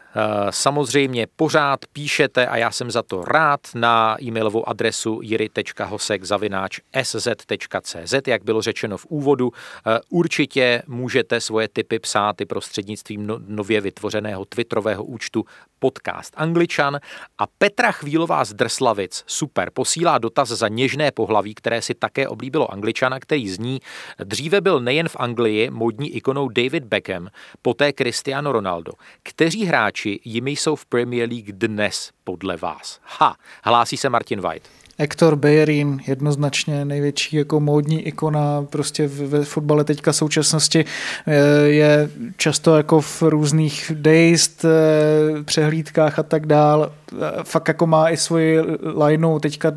Speaker 3: samozřejmě pořád píšete a já jsem za to rád na e-mailovou adresu jiry.hosek.sz.cz, jak bylo řečeno v úvodu. Eh, určitě můžete svoje typy psát i prostřednictvím no, nově vytvořeného twitterového účtu podcast Angličan a Petra Chvílová z Drslavic, super, posílá dotaz za něžné pohlaví, které si také oblíbilo Angličana, který zní, dříve byl nejen v Anglii modní ikonou David Beckham, poté Cristiano Ronaldo. Kteří hráči jimi jsou v Premier League dnes podle vás? Ha, hlásí se Martin White.
Speaker 4: Hector Bellerin, jednoznačně největší jako módní ikona prostě ve fotbale teďka současnosti eh, je často jako v různých days, eh, přehlídkách a tak dál. Eh, fakt jako má i svoji lineu teďka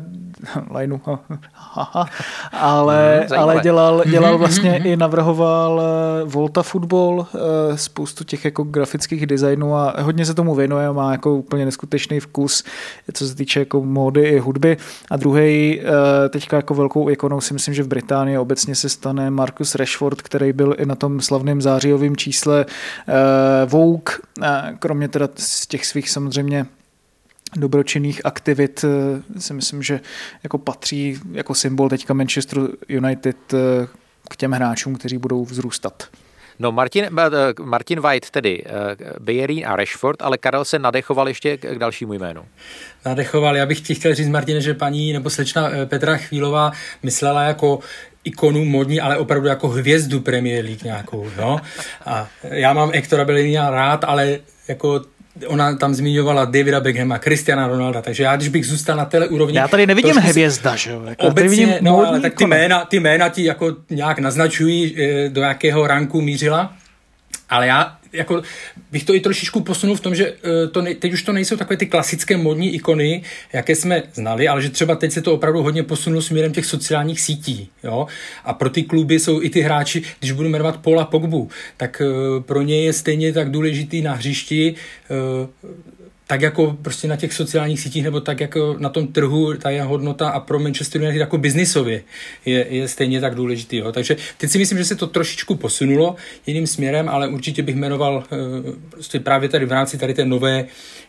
Speaker 4: lineu, ale, hmm, ale dělal, dělal mhm, vlastně mhm, mhm. i navrhoval Volta Football, spoustu těch jako grafických designů a hodně se tomu věnuje, má jako úplně neskutečný vkus, co se týče jako módy i hudby. A druhý teďka jako velkou ikonou si myslím, že v Británii obecně se stane Marcus Rashford, který byl i na tom slavném zářijovém čísle Vogue, kromě teda z těch svých samozřejmě dobročinných aktivit eh, si myslím, že jako patří jako symbol teďka Manchester United eh, k těm hráčům, kteří budou vzrůstat.
Speaker 3: No Martin, eh, Martin White tedy, Bejerín a Rashford, ale Karel se nadechoval ještě k dalšímu jménu.
Speaker 5: Nadechoval, já bych ti chtěl říct, Martine, že paní nebo slečna Petra Chvílová myslela jako ikonu modní, ale opravdu jako hvězdu Premier League nějakou, no. A já mám Ektora Bellinina rád, ale jako ona tam zmiňovala Davida Beckhama, Cristiana Ronalda, takže já když bych zůstal na téhle úrovni...
Speaker 4: Já tady nevidím hvězda, že jo? Jako
Speaker 5: obecně, vidím no, ale tak ty jména, ty jména ti jako nějak naznačují, eh, do jakého ranku mířila, ale já jako bych to i trošičku posunul v tom, že eh, to ne, teď už to nejsou takové ty klasické modní ikony, jaké jsme znali, ale že třeba teď se to opravdu hodně posunulo směrem těch sociálních sítí. Jo? A pro ty kluby jsou i ty hráči, když budu jmenovat Paula Pogbu, tak eh, pro ně je stejně tak důležitý na hřišti eh, tak jako prostě na těch sociálních sítích nebo tak jako na tom trhu ta je hodnota a pro Manchester United jako biznisově je, je stejně tak důležitý. Jo. Takže teď si myslím, že se to trošičku posunulo jiným směrem, ale určitě bych jmenoval uh, prostě právě tady v rámci tady té nové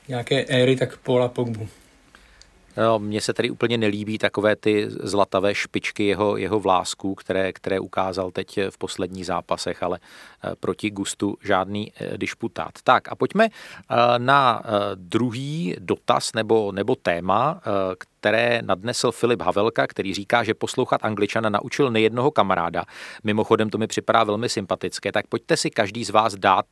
Speaker 5: nějaké éry, tak Paula Pogbu.
Speaker 3: No, mně se tady úplně nelíbí takové ty zlatavé špičky jeho, jeho vlásků, které, které ukázal teď v posledních zápasech, ale eh, proti gustu žádný eh, disputát. Tak a pojďme eh, na druhý dotaz nebo, nebo téma, které nadnesl Filip Havelka, který říká, že poslouchat Angličana naučil nejednoho kamaráda. Mimochodem to mi připadá velmi sympatické, tak pojďte si každý z vás dát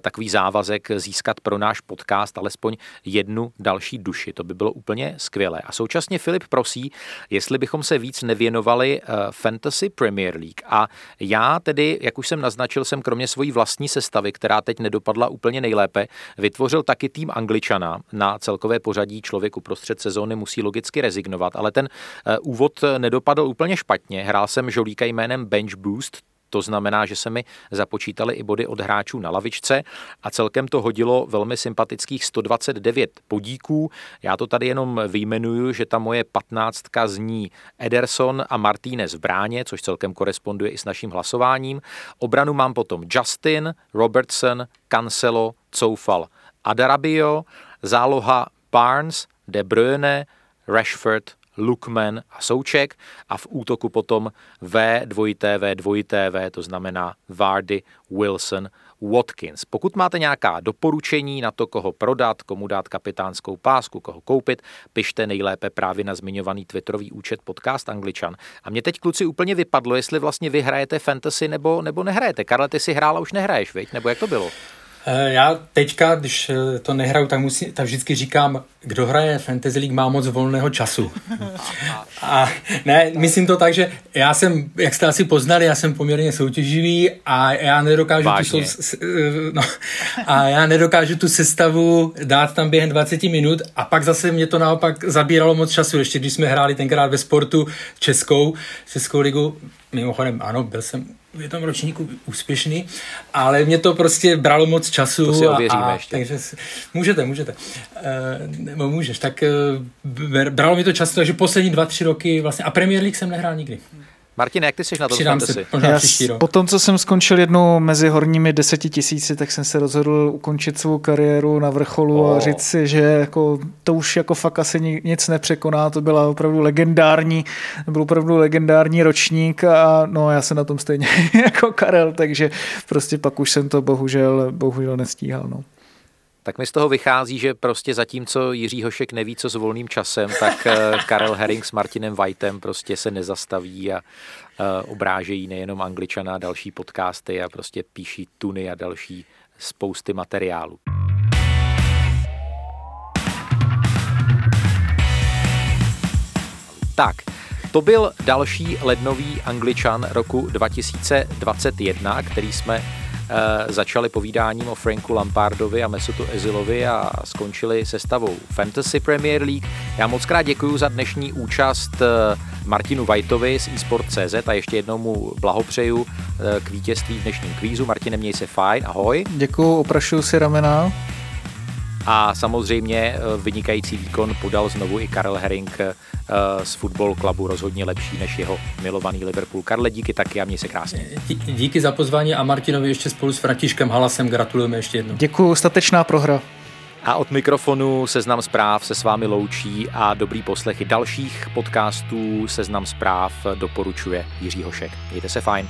Speaker 3: takový závazek získat pro náš podcast alespoň jednu další duši. To by bylo úplně skvělé. A současně Filip prosí, jestli bychom se víc nevěnovali eh, Fantasy Premier League. A já tedy, jak už jsem naznačil, jsem kromě svojí vlastní sestavy, která teď nedopadla úplně nejlépe, vytvořil taky tým Angličana na celkové pořadí člověku prostřed sezóny musí logicky rezignovat, ale ten eh, úvod nedopadl úplně špatně. Hrál jsem žolíka jménem Bench Boost, to znamená, že se mi započítali i body od hráčů na lavičce a celkem to hodilo velmi sympatických 129 podíků. Já to tady jenom vyjmenuju, že ta moje patnáctka zní Ederson a Martínez v bráně, což celkem koresponduje i s naším hlasováním. Obranu mám potom Justin, Robertson, Cancelo, Coufal, Adarabio, záloha Barnes, De Bruyne, Rashford, Lukman a Souček a v útoku potom V, dvojité V, dvojité V, to znamená Vardy, Wilson, Watkins. Pokud máte nějaká doporučení na to, koho prodat, komu dát kapitánskou pásku, koho koupit, pište nejlépe právě na zmiňovaný twitterový účet podcast Angličan. A mě teď kluci úplně vypadlo, jestli vlastně vy hrajete fantasy nebo, nebo nehrajete. Karle, ty si hrála, už nehraješ, viď? Nebo jak to bylo?
Speaker 5: Eh, já teďka, když eh, to nehraju, tak, musí, tak vždycky říkám, kdo hraje Fantasy League má moc volného času. A ne, myslím to tak, že já jsem, jak jste asi poznali, já jsem poměrně soutěživý a já nedokážu tu sou, eh, no, a já nedokážu tu sestavu dát tam během 20 minut a pak zase mě to naopak zabíralo moc času, ještě když jsme hráli tenkrát ve sportu Českou, Českou ligu, mimochodem ano, byl jsem v tom ročníku úspěšný, ale mě to prostě bralo moc času.
Speaker 3: To si ověříme a, ještě.
Speaker 5: Takže můžete, můžete. Uh, můžeš. Tak uh, bralo mi to času, takže poslední dva, tři roky vlastně. A Premier League jsem nehrál nikdy.
Speaker 3: Martin, jak ty jsi na to
Speaker 5: Přidám
Speaker 3: se,
Speaker 4: Já po tom, co jsem skončil jednou mezi horními deseti tisíci, tak jsem se rozhodl ukončit svou kariéru na vrcholu oh. a říct si, že jako, to už jako fakt asi nic nepřekoná, to byla opravdu legendární, to byl opravdu legendární ročník a no já jsem na tom stejně jako Karel, takže prostě pak už jsem to bohužel, bohužel nestíhal. No.
Speaker 3: Tak mi z toho vychází, že prostě zatímco Jiří Hošek neví, co s volným časem, tak eh, Karel Herring s Martinem Whiteem prostě se nezastaví a eh, obrážejí nejenom Angličana další podcasty a prostě píší tuny a další spousty materiálu. Tak, to byl další lednový angličan roku 2021, který jsme začali povídáním o Franku Lampardovi a Mesutu Ezilovi a skončili sestavou Fantasy Premier League. Já moc krát děkuji za dnešní účast eh, Martinu Vajtovi z eSport.cz a ještě jednou mu blahopřeju e, k vítězství v dnešním kvízu. Martine, měj se fajn, ahoj.
Speaker 4: Děkuji, oprašuju si ramena.
Speaker 3: A samozřejmě eh, vynikající výkon podal znovu i Karel Herring eh, z Football Clubu, rozhodně lepší než jeho milovaný Liverpool. Karle, díky taky a měj se krásně.
Speaker 5: Díky za pozvání a Martinovi ještě spolu s Františkem Halasem gratulujeme ještě jednou.
Speaker 4: Děkuji, statečná prohra.
Speaker 3: A od mikrofonu Seznam zpráv se s vámi loučí a dobrý poslechy dalších podcastů Seznam zpráv doporučuje Jiří Hošek. Mějte se fajn.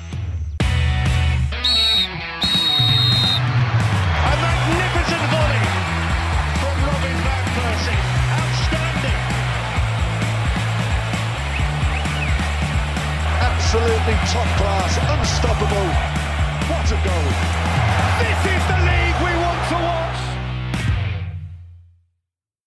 Speaker 3: Absolutely top class, unstoppable. What a goal. This is the